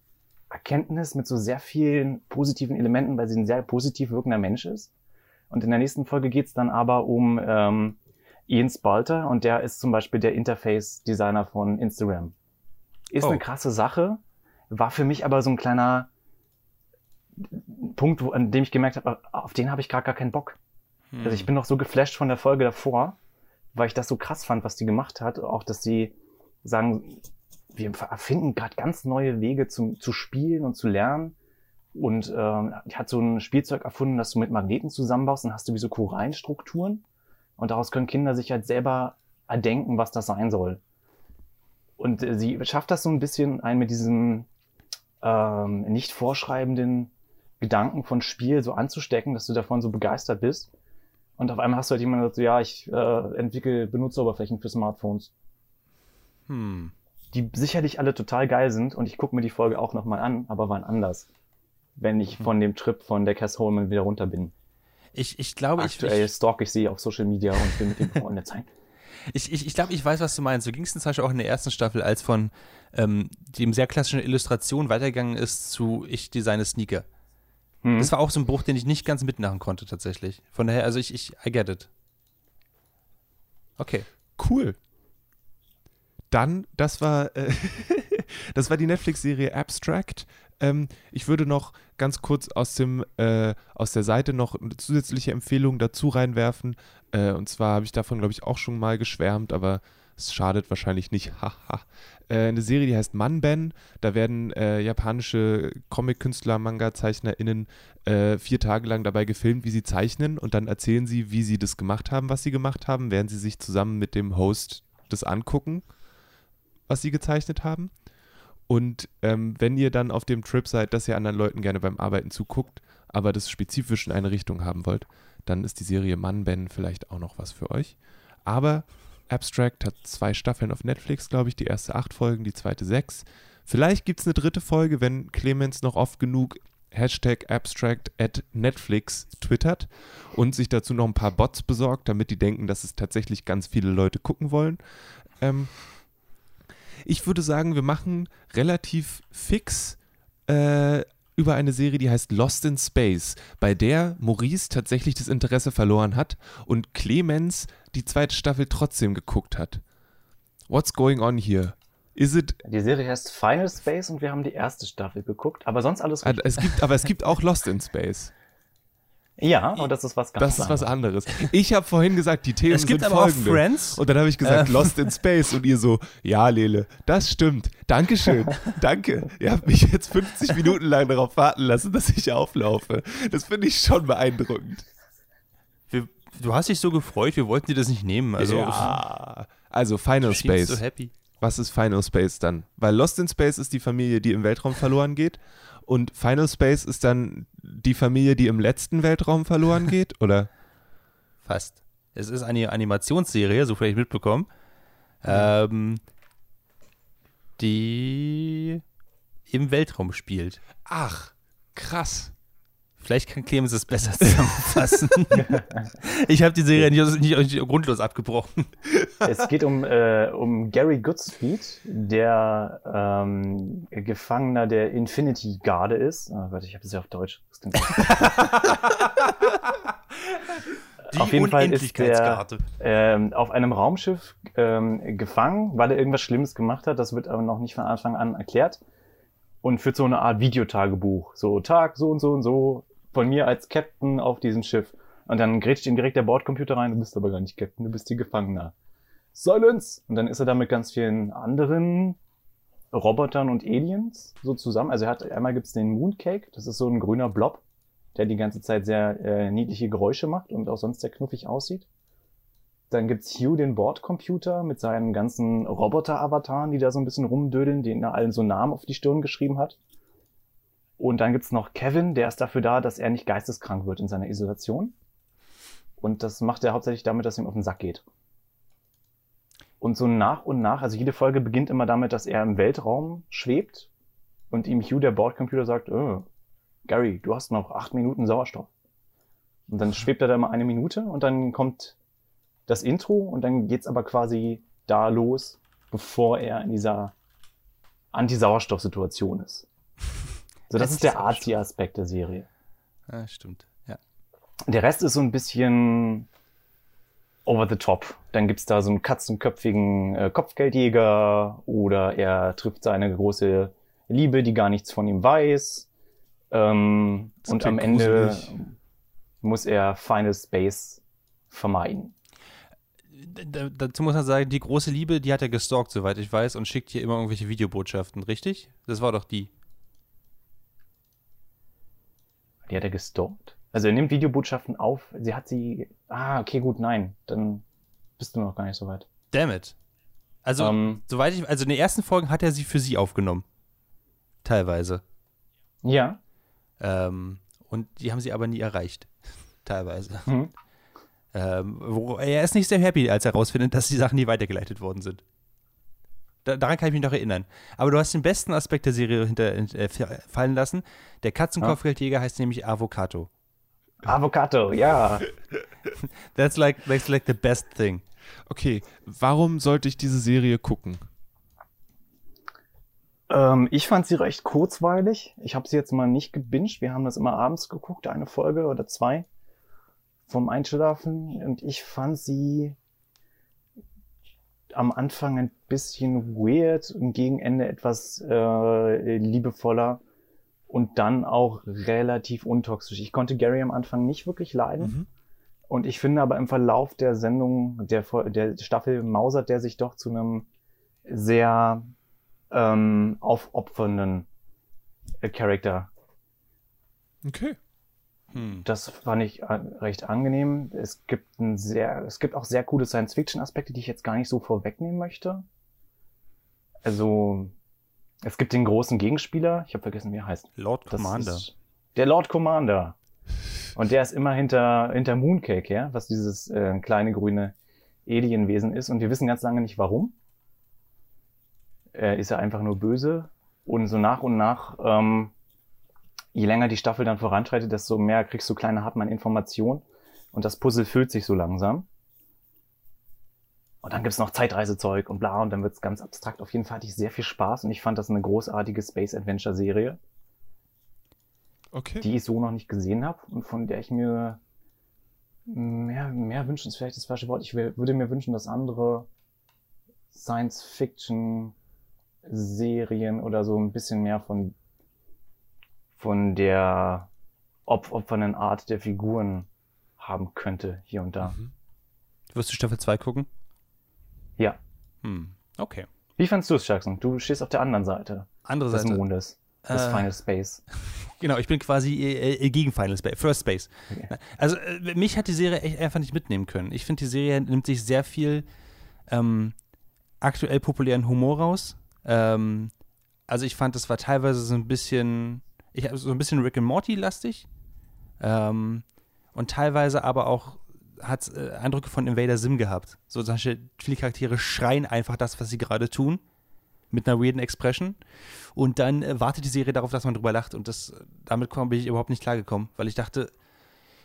Erkenntnis mit so sehr vielen positiven Elementen, weil sie ein sehr positiv wirkender Mensch ist. Und in der nächsten Folge geht's dann aber um ähm, Ian Spalter und der ist zum Beispiel der Interface-Designer von Instagram. Ist Oh. eine krasse Sache, war für mich aber so ein kleiner Punkt, an dem ich gemerkt habe, auf den habe ich gerade gar keinen Bock. Also ich bin noch so geflasht von der Folge davor, weil ich das so krass fand, was die gemacht hat. Auch, dass sie sagen, wir erfinden gerade ganz neue Wege zum, zu spielen und zu lernen. Und ähm, die hat so ein Spielzeug erfunden, das du mit Magneten zusammenbaust, dann hast du wie so Korallenstrukturen. Und daraus können Kinder sich halt selber erdenken, was das sein soll. Und äh, sie schafft das so ein bisschen ein mit diesem ähm, nicht vorschreibenden Gedanken von Spiel so anzustecken, dass du davon so begeistert bist. Und auf einmal hast du halt jemanden, der sagt, so, ja, ich äh, entwickle Benutzeroberflächen für Smartphones. Hm. Die sicherlich alle total geil sind und ich gucke mir die Folge auch nochmal an, aber waren anders. Wenn ich Mhm. von dem Trip von der Cass Holman wieder runter bin. Ich, ich glaube, ich, Aktuell ich, stalk ich sie auf Social Media und bin mit dem befreundet sein. ich, ich, ich glaube, ich weiß, was du meinst. So ging es zum Beispiel auch in der ersten Staffel, als von ähm, dem sehr klassischen Illustration weitergegangen ist zu Ich designe Sneaker. Hm. Das war auch so ein Bruch, den ich nicht ganz mitmachen konnte, tatsächlich. Von daher, also ich, ich, I get it. Okay. Cool. Dann, das war, äh, das war die Netflix-Serie Abstract. Ähm, ich würde noch ganz kurz aus dem äh, aus der Seite noch eine zusätzliche Empfehlung dazu reinwerfen. Äh, und zwar habe ich davon, glaube ich, auch schon mal geschwärmt, aber es schadet wahrscheinlich nicht. Äh, eine Serie, die heißt Manben. Da werden äh, japanische Comic-Künstler, Manga-ZeichnerInnen äh, vier Tage lang dabei gefilmt, wie sie zeichnen und dann erzählen sie, wie sie das gemacht haben, was sie gemacht haben, während sie sich zusammen mit dem Host das angucken, was sie gezeichnet haben. Und ähm, wenn ihr dann auf dem Trip seid, dass ihr anderen Leuten gerne beim Arbeiten zuguckt, aber das spezifisch in eine Richtung haben wollt, dann ist die Serie Mann Ben vielleicht auch noch was für euch. Aber Abstract hat zwei Staffeln auf Netflix, glaube ich, die erste acht Folgen, die zweite sechs. Vielleicht gibt es eine dritte Folge, wenn Clemens noch oft genug Hashtag Abstract at Netflix twittert und sich dazu noch ein paar Bots besorgt, damit die denken, dass es tatsächlich ganz viele Leute gucken wollen. Ähm, ich würde sagen, wir machen relativ fix äh, über eine Serie, die heißt Lost in Space, bei der Maurice tatsächlich das Interesse verloren hat und Clemens die zweite Staffel trotzdem geguckt hat. What's going on here? Is it Die Serie heißt Final Space und wir haben die erste Staffel geguckt, aber sonst alles Ah, richtig. Es gibt, aber es gibt auch Lost in Space. Ja, aber das ist was ganz Das ist was anderes. anderes. Ich habe vorhin gesagt, die Themen Es gibt sind aber auch folgende. Friends. Und dann habe ich gesagt, Äh. Lost in Space. Und ihr so, ja, Lele, das stimmt. Dankeschön. Danke. Ihr habt mich jetzt 50 Minuten lang darauf warten lassen, dass ich auflaufe. Das finde ich schon beeindruckend. Wir, du hast dich so gefreut, wir wollten dir das nicht nehmen. Also, ja. Also Final Space. so happy. Was ist Final Space dann? Weil Lost in Space ist die Familie, die im Weltraum verloren geht. Und Final Space ist dann die Familie, die im letzten Weltraum verloren geht? Oder? Fast. Es ist eine Animationsserie, so vielleicht mitbekommen, ähm, die im Weltraum spielt. Ach, krass. Vielleicht kann Clemens es besser zusammenfassen. ich habe die Serie nicht, nicht, nicht grundlos abgebrochen. Es geht um, äh, um Gary Goodspeed, der ähm, Gefangener der Infinity Garde ist. Oh Gott, ich habe es ja auf Deutsch. Die Auf jeden Fall ist Unendlichkeitskarte. ähm, auf einem Raumschiff ähm, gefangen, weil er irgendwas Schlimmes gemacht hat. Das wird aber noch nicht von Anfang an erklärt. Und führt so eine Art Videotagebuch. So Tag, so und so und so von mir als Captain auf diesem Schiff. Und dann grätscht ihm direkt der Bordcomputer rein. Du bist aber gar nicht Captain, du bist hier Gefangener. Silence! Und dann ist er da mit ganz vielen anderen Robotern und Aliens so zusammen. Also er hat einmal gibt's den Mooncake, das ist so ein grüner Blob, der die ganze Zeit sehr äh, niedliche Geräusche macht und auch sonst sehr knuffig aussieht. Dann gibt's Hugh, den Bordcomputer, mit seinen ganzen Roboter-Avataren, die da so ein bisschen rumdödeln, denen er allen so Namen auf die Stirn geschrieben hat. Und dann gibt's noch Kevin, der ist dafür da, dass er nicht geisteskrank wird in seiner Isolation. Und das macht er hauptsächlich damit, dass ihm auf den Sack geht. Und so nach und nach, also jede Folge beginnt immer damit, dass er im Weltraum schwebt und ihm Hugh, der Bordcomputer, sagt, oh, Gary, du hast noch acht Minuten Sauerstoff. Und dann schwebt er da mal eine Minute und dann kommt das Intro und dann geht's aber quasi da los, bevor er in dieser Anti-Sauerstoff-Situation ist. So, das ist der. Artsy-Aspekt der Serie. Ja, stimmt. Ja. Der Rest ist so ein bisschen over the top. Dann gibt's da so einen katzenköpfigen äh, Kopfgeldjäger oder er trifft seine große Liebe, die gar nichts von ihm weiß. Ähm, Das und am Ende gruselig. muss er Final Space vermeiden. da, dazu muss man sagen, die große Liebe, die hat er gestalkt, soweit ich weiß, und schickt hier immer irgendwelche Videobotschaften, richtig? Das war doch die. Die hat er gestalkt? Also er nimmt Videobotschaften auf. Sie hat sie. Ah, okay, gut, nein. Dann bist du noch gar nicht so weit. Damn it. Also, Ähm. soweit ich, also in den ersten Folgen hat er sie für sie aufgenommen. Teilweise. Ja. Ähm, und die haben sie aber nie erreicht. Teilweise. Mhm. Ähm, wo, er ist nicht sehr happy, als er herausfindet, dass die Sachen nie weitergeleitet worden sind. Da, daran kann ich mich noch erinnern. Aber du hast den besten Aspekt der Serie hinter, äh, fallen lassen. Der Katzenkopfgeldjäger heißt nämlich Avocado. Avocado, ja. That's like, that's like the best thing. Okay, warum sollte ich diese Serie gucken? Ähm, ich fand sie recht kurzweilig. Ich habe sie jetzt mal nicht gebinged. Wir haben das immer abends geguckt, eine Folge oder zwei vom Einschlafen. Und ich fand sie am Anfang ein bisschen weird und gegen Ende etwas äh, liebevoller und dann auch relativ untoxisch. Ich konnte Gary am Anfang nicht wirklich leiden. Mhm. Und ich finde aber im Verlauf der Sendung, der, der Staffel mausert der sich doch zu einem sehr ähm, aufopfernden äh, Charakter. Okay. Hm. Das fand ich äh, recht angenehm. Es gibt ein sehr, es gibt auch sehr coole Science-Fiction-Aspekte, die ich jetzt gar nicht so vorwegnehmen möchte. Also, es gibt den großen Gegenspieler, ich habe vergessen, wie er heißt. Lord Commander. Der Lord Commander. Und der ist immer hinter, hinter Mooncake, ja, was dieses äh, kleine grüne Alienwesen ist. Und wir wissen ganz lange nicht warum. Äh, ist er einfach nur böse. Und so nach und nach, ähm, je länger die Staffel dann voranschreitet, desto mehr kriegst du kleine Happen an Informationen. Und das Puzzle füllt sich so langsam. Und dann gibt's noch Zeitreisezeug und bla, und dann wird's ganz abstrakt. Auf jeden Fall hatte ich sehr viel Spaß und ich fand das eine großartige Space Adventure Serie Okay. die ich so noch nicht gesehen habe und von der ich mir mehr, mehr wünschen, ist vielleicht das falsche Wort. Ich würde mir wünschen, dass andere Science-Fiction-Serien oder so ein bisschen mehr von, von der opfernden Art der Figuren haben könnte, hier und da. Mhm. Wirst du Staffel 2 gucken? Ja. Hm. Okay. Wie fandst du es, Jackson? Du stehst auf der anderen Seite Andere des Seite. Mondes, des Äh, Final Space. Genau, ich bin quasi äh, äh, gegen Final Space, First Space. Okay. Also äh, mich hat die Serie echt einfach nicht mitnehmen können. Ich finde, die Serie nimmt sich sehr viel ähm, aktuell populären Humor raus. Ähm, also ich fand, das war teilweise so ein bisschen, ich so ein bisschen Rick and Morty lastig. Ähm, und teilweise aber auch hat äh, Eindrücke von Invader Sim gehabt. So zum Beispiel, viele Charaktere schreien einfach das, was sie gerade tun, mit einer weirden Expression. Und dann äh, wartet die Serie darauf, dass man drüber lacht. Und das, damit komm- bin ich überhaupt nicht klargekommen, weil ich dachte,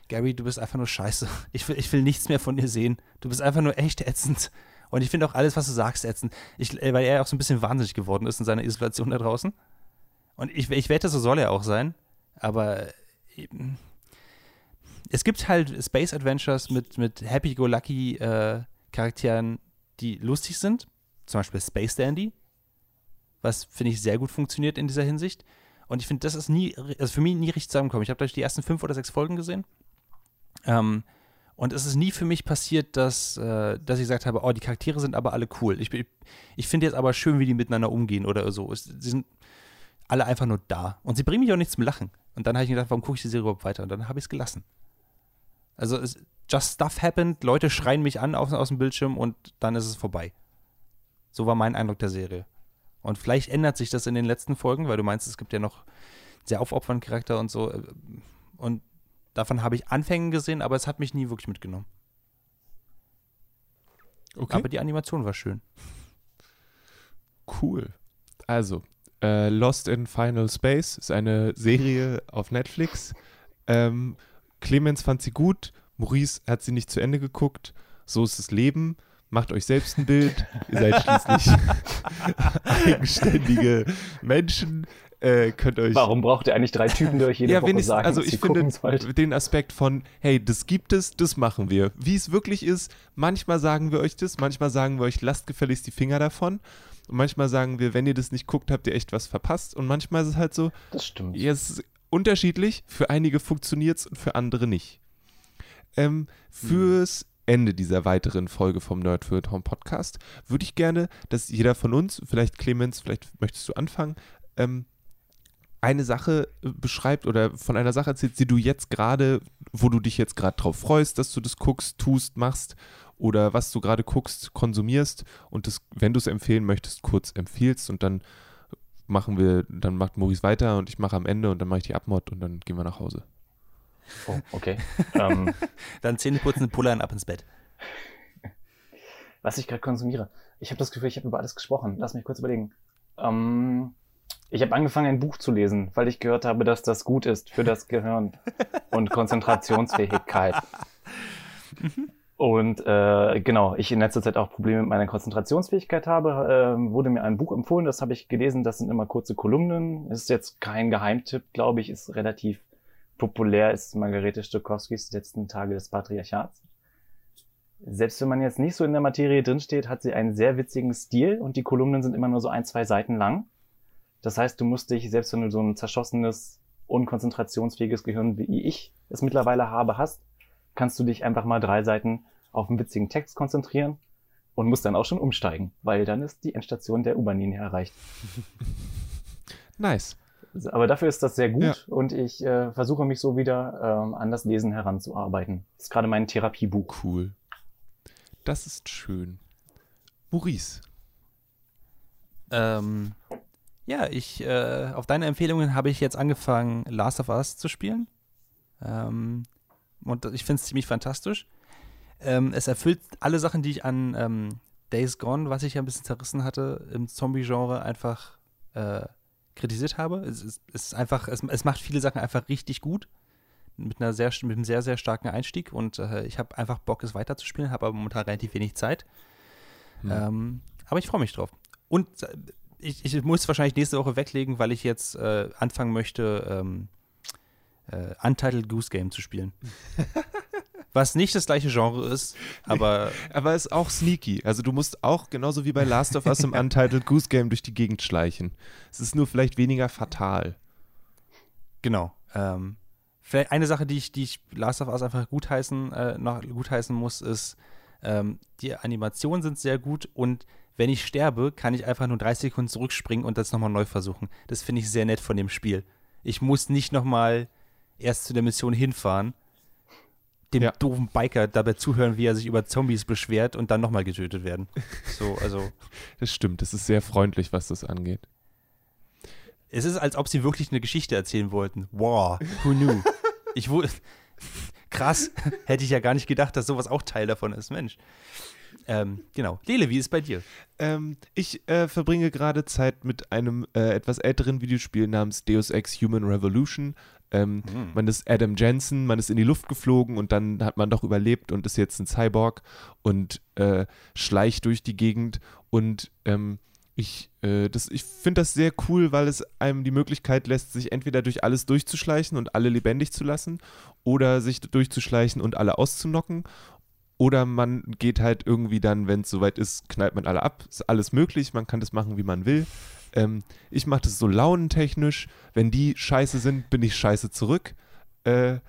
Gary, du bist einfach nur scheiße. Ich will, ich will nichts mehr von dir sehen. Du bist einfach nur echt ätzend. Und ich finde auch alles, was du sagst, ätzend. Ich, äh, weil er auch so ein bisschen wahnsinnig geworden ist in seiner Isolation da draußen. Und ich, ich wette, so soll er auch sein. Aber eben, es gibt halt Space Adventures mit, mit Happy-Go-Lucky äh, Charakteren, die lustig sind. Zum Beispiel Space Dandy, was finde ich sehr gut funktioniert in dieser Hinsicht. Und ich finde, das ist nie, also für mich nie richtig zusammengekommen. Ich habe durch die ersten fünf oder sechs Folgen gesehen. Ähm, und es ist nie für mich passiert, dass, äh, dass ich gesagt habe, oh, die Charaktere sind aber alle cool. Ich, ich finde jetzt aber schön, wie die miteinander umgehen oder so. Es, sie sind alle einfach nur da. Und sie bringen mich auch nicht zum Lachen. Und dann habe ich gedacht, warum gucke ich die Serie überhaupt weiter? Und dann habe ich es gelassen. Also es, just stuff happened, Leute schreien mich an aus, aus dem Bildschirm und dann ist es vorbei. So war mein Eindruck der Serie. Und vielleicht ändert sich das in den letzten Folgen, weil du meinst, es gibt ja noch sehr aufopfernden Charakter und so. Und davon habe ich Anfänge gesehen, aber es hat mich nie wirklich mitgenommen. Okay. Aber die Animation war schön. Cool. Also, äh, Lost in Final Space ist eine Serie auf Netflix. Ähm, Clemens fand sie gut, Maurice hat sie nicht zu Ende geguckt. So ist das Leben. Macht euch selbst ein Bild. Ihr seid schließlich eigenständige Menschen. Äh, könnt euch Warum braucht ihr eigentlich drei Typen, die euch jede ja, Woche sagen, also ich finde den Aspekt von, hey, das gibt es, das machen wir. Wie es wirklich ist, manchmal sagen wir euch das, manchmal sagen wir euch, lasst gefälligst die Finger davon. Und manchmal sagen wir, wenn ihr das nicht guckt, habt ihr echt was verpasst. Und manchmal ist es halt so, Das stimmt. ja, es ist unterschiedlich. Für einige funktioniert es und für andere nicht. Ähm, fürs Ende dieser weiteren Folge vom Nerd für Home Podcast würde ich gerne, dass jeder von uns, vielleicht Clemens, vielleicht möchtest du anfangen, ähm, eine Sache äh, beschreibt oder von einer Sache erzählt, die du jetzt gerade, wo du dich jetzt gerade drauf freust, dass du das guckst, tust, machst oder was du gerade guckst, konsumierst und das, wenn du es empfehlen möchtest, kurz empfiehlst und dann machen wir, dann macht Maurice weiter und ich mache am Ende und dann mache ich die Abmod und dann gehen wir nach Hause. Oh, okay. ähm, Dann Zähne putzen, pullern, ab ins Bett. was ich gerade konsumiere. Ich habe das Gefühl, ich habe über alles gesprochen. Lass mich kurz überlegen. Ähm, ich habe angefangen, ein Buch zu lesen, weil ich gehört habe, dass das gut ist für das Gehirn und Konzentrationsfähigkeit. Und äh, genau, ich in letzter Zeit auch Probleme mit meiner Konzentrationsfähigkeit habe, äh, wurde mir ein Buch empfohlen, das habe ich gelesen, das sind immer kurze Kolumnen. Ist jetzt kein Geheimtipp, glaube ich, ist relativ populär, ist Margarete Stokowskis letzten Tage des Patriarchats. Selbst wenn man jetzt nicht so in der Materie drinsteht, hat sie einen sehr witzigen Stil und die Kolumnen sind immer nur so ein, zwei Seiten lang. Das heißt, du musst dich, selbst wenn du so ein zerschossenes, unkonzentrationsfähiges Gehirn wie ich es mittlerweile habe, hast, kannst du dich einfach mal drei Seiten auf einen witzigen Text konzentrieren und musst dann auch schon umsteigen, weil dann ist die Endstation der U-Bahn-Linie erreicht. Nice. Aber dafür ist das sehr gut Ja. und ich äh, versuche mich so wieder ähm, an das Lesen heranzuarbeiten. Das ist gerade mein Therapiebuch. Cool. Das ist schön. Maurice. Ähm, ja, ich, äh, auf deine Empfehlungen habe ich jetzt angefangen, Last of Us zu spielen. Ähm, und ich finde es ziemlich fantastisch. Ähm, es erfüllt alle Sachen, die ich an ähm, Days Gone, was ich ja ein bisschen zerrissen hatte, im Zombie-Genre einfach äh, kritisiert habe. Es ist, es ist einfach, es, es macht viele Sachen einfach richtig gut. Mit, einer sehr, mit einem sehr, sehr starken Einstieg und äh, ich habe einfach Bock, es weiterzuspielen, habe aber momentan relativ wenig Zeit. Hm. Ähm, aber ich freue mich drauf. Und äh, ich, ich muss es wahrscheinlich nächste Woche weglegen, weil ich jetzt äh, anfangen möchte, ähm, äh, Untitled Goose Game zu spielen. Was nicht das gleiche Genre ist, aber Aber ist auch sneaky. Also du musst auch genauso wie bei Last of Us im Untitled Goose Game durch die Gegend schleichen. Es ist nur vielleicht weniger fatal. genau. Ähm, vielleicht eine Sache, die ich, die ich Last of Us einfach gutheißen, äh, noch gutheißen muss, ist, ähm, die Animationen sind sehr gut und wenn ich sterbe, kann ich einfach nur 30 Sekunden zurückspringen und das nochmal neu versuchen. Das finde ich sehr nett von dem Spiel. Ich muss nicht nochmal erst zu der Mission hinfahren, dem Ja. doofen Biker dabei zuhören, wie er sich über Zombies beschwert und dann nochmal getötet werden. So, also Das stimmt. Das ist sehr freundlich, was das angeht. es ist, als ob sie wirklich eine Geschichte erzählen wollten. Wow, who knew? Ich wurde krass, hätte ich ja gar nicht gedacht, dass sowas auch Teil davon ist, Mensch. Ähm, genau. Lele, wie ist es bei dir? Ähm, ich äh, verbringe gerade Zeit mit einem äh, etwas älteren Videospiel namens Deus Ex Human Revolution. Ähm, Hm. Man ist Adam Jensen, man ist in die Luft geflogen und dann hat man doch überlebt und ist jetzt ein Cyborg und äh, schleicht durch die Gegend. Und ähm, ich, äh, das- ich finde das sehr cool, weil es einem die Möglichkeit lässt, sich entweder durch alles durchzuschleichen und alle lebendig zu lassen oder sich durchzuschleichen und alle auszunocken. Oder man geht halt irgendwie dann, wenn es soweit ist, knallt man alle ab. Ist alles möglich, man kann das machen, wie man will. Ähm, ich mache das so launentechnisch. Wenn die scheiße sind, bin ich scheiße zurück. Äh,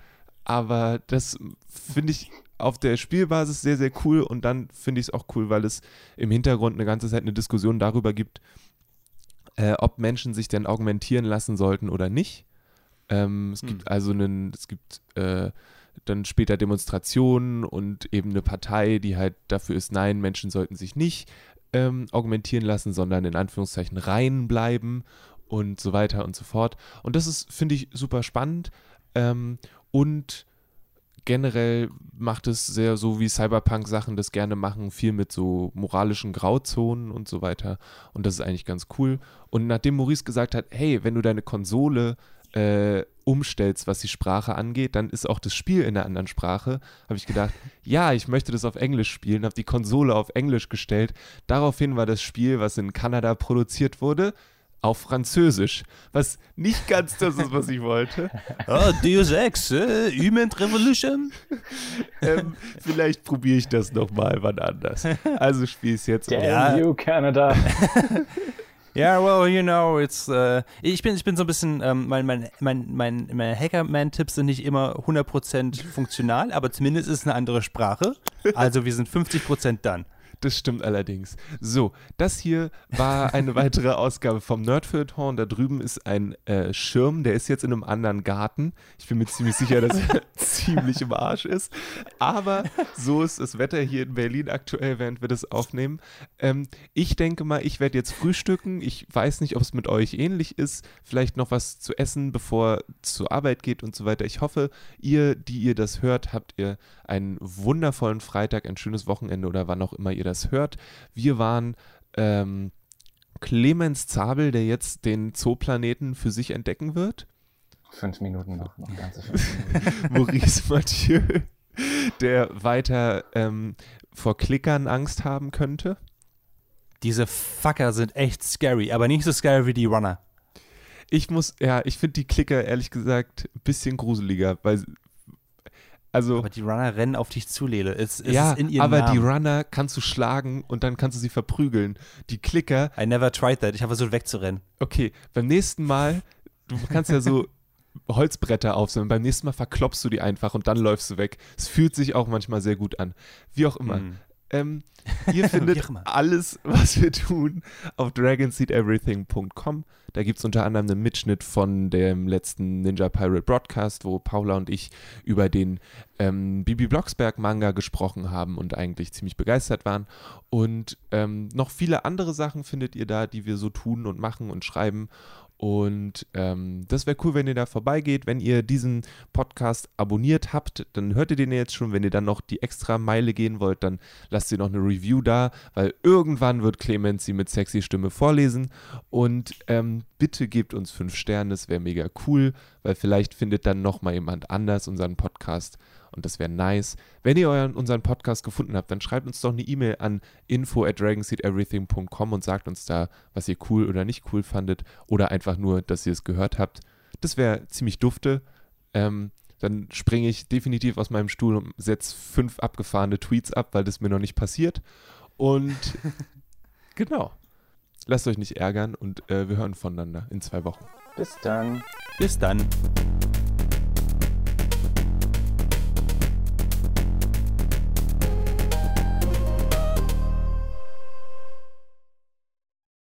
aber das finde ich auf der Spielbasis sehr, sehr cool. Und dann finde ich es auch cool, weil es im Hintergrund eine ganze Zeit eine Diskussion darüber gibt, äh, ob Menschen sich denn augmentieren lassen sollten oder nicht. Ähm, es Hm. gibt also einen, es gibt äh, dann später Demonstrationen und eben eine Partei, die halt dafür ist, nein, Menschen sollten sich nicht ähm, augmentieren lassen, sondern in Anführungszeichen rein bleiben und so weiter und so fort. Und das ist, finde ich, super spannend. Ähm, und generell macht es sehr so, wie Cyberpunk-Sachen das gerne machen, viel mit so moralischen Grauzonen und so weiter. Und das ist eigentlich ganz cool. Und nachdem Maurice gesagt hat, hey, wenn du deine Konsole äh, umstellst, was die Sprache angeht, dann ist auch das Spiel in einer anderen Sprache. Habe ich gedacht, ja, ich möchte das auf Englisch spielen, habe die Konsole auf Englisch gestellt. Daraufhin war das Spiel, was in Kanada produziert wurde, auf Französisch, was nicht ganz das ist, was ich wollte. Oh, Deus Ex, äh, Human Revolution. Ähm, vielleicht probiere ich das nochmal wann anders. Also spiele ich es jetzt. Damn Ja. you, Canada. Ja, well, you know, it's, äh, ich, bin, ich bin so ein bisschen, ähm, mein, mein, mein, mein, meine Hackerman-Tipps sind nicht immer 100% funktional, aber zumindest ist es eine andere Sprache. Also wir sind 50% dann. Das stimmt allerdings. So, das hier war eine weitere Ausgabe vom Nerdfeuilleton. Da drüben ist ein äh, Schirm, der ist jetzt in einem anderen Garten. Ich bin mir ziemlich sicher, dass er ziemlich im Arsch ist. Aber so ist das Wetter hier in Berlin aktuell, während wir das aufnehmen. Ähm, ich denke mal, ich werde jetzt frühstücken. Ich weiß nicht, ob es mit euch ähnlich ist. Vielleicht noch was zu essen, bevor es zur Arbeit geht und so weiter. Ich hoffe, ihr, die ihr das hört, habt ihr einen wundervollen Freitag, ein schönes Wochenende oder wann auch immer ihr das hört. Wir waren ähm, Clemens Zabel, der jetzt den Zooplaneten für sich entdecken wird. Fünf Minuten noch, noch ganze fünf Minuten. Maurice Mathieu, der weiter ähm, vor Klickern Angst haben könnte. Diese Fucker sind echt scary, aber nicht so scary wie die Runner. Ich muss, ja, ich finde die Klicker ehrlich gesagt ein bisschen gruseliger, weil, also, Aber die Runner rennen auf dich zu, Lele. Es, es ja, aber Namen. die Runner kannst du schlagen und dann kannst du sie verprügeln. Die Klicker, I never tried that. Ich habe versucht wegzurennen. okay, beim nächsten Mal, du kannst ja so Holzbretter aufsammeln, beim nächsten Mal verklopfst du die einfach und dann läufst du weg. Es fühlt sich auch manchmal sehr gut an. Wie auch immer. Hm. Ähm, ihr findet alles, was wir tun, auf dragonseedeverything.com. Da gibt es unter anderem einen Mitschnitt von dem letzten Ninja Pirate Broadcast, wo Paula und ich über den ähm, Bibi Blocksberg Manga gesprochen haben und eigentlich ziemlich begeistert waren. Und ähm, noch viele andere Sachen findet ihr da, die wir so tun und machen und schreiben. Und ähm, das wäre cool, wenn ihr da vorbeigeht. Wenn ihr diesen Podcast abonniert habt, dann hört ihr den jetzt schon. Wenn ihr dann noch die extra Meile gehen wollt, dann lasst ihr noch eine Review da, weil irgendwann wird Clemens sie mit sexy Stimme vorlesen. Und ähm, bitte gebt uns fünf Sterne, das wäre mega cool, weil vielleicht findet dann noch mal jemand anders unseren Podcast und das wäre nice. Wenn ihr euren, unseren Podcast gefunden habt, dann schreibt uns doch eine E-Mail an info at dragonseedeverything.com und sagt uns da, was ihr cool oder nicht cool fandet oder einfach nur, dass ihr es gehört habt. Das wäre ziemlich dufte. Ähm, dann springe ich definitiv aus meinem Stuhl und setze fünf abgefahrene Tweets ab, weil das mir noch nicht passiert. Und genau. Lasst euch nicht ärgern und äh, wir hören voneinander in zwei Wochen. Bis dann. Bis dann.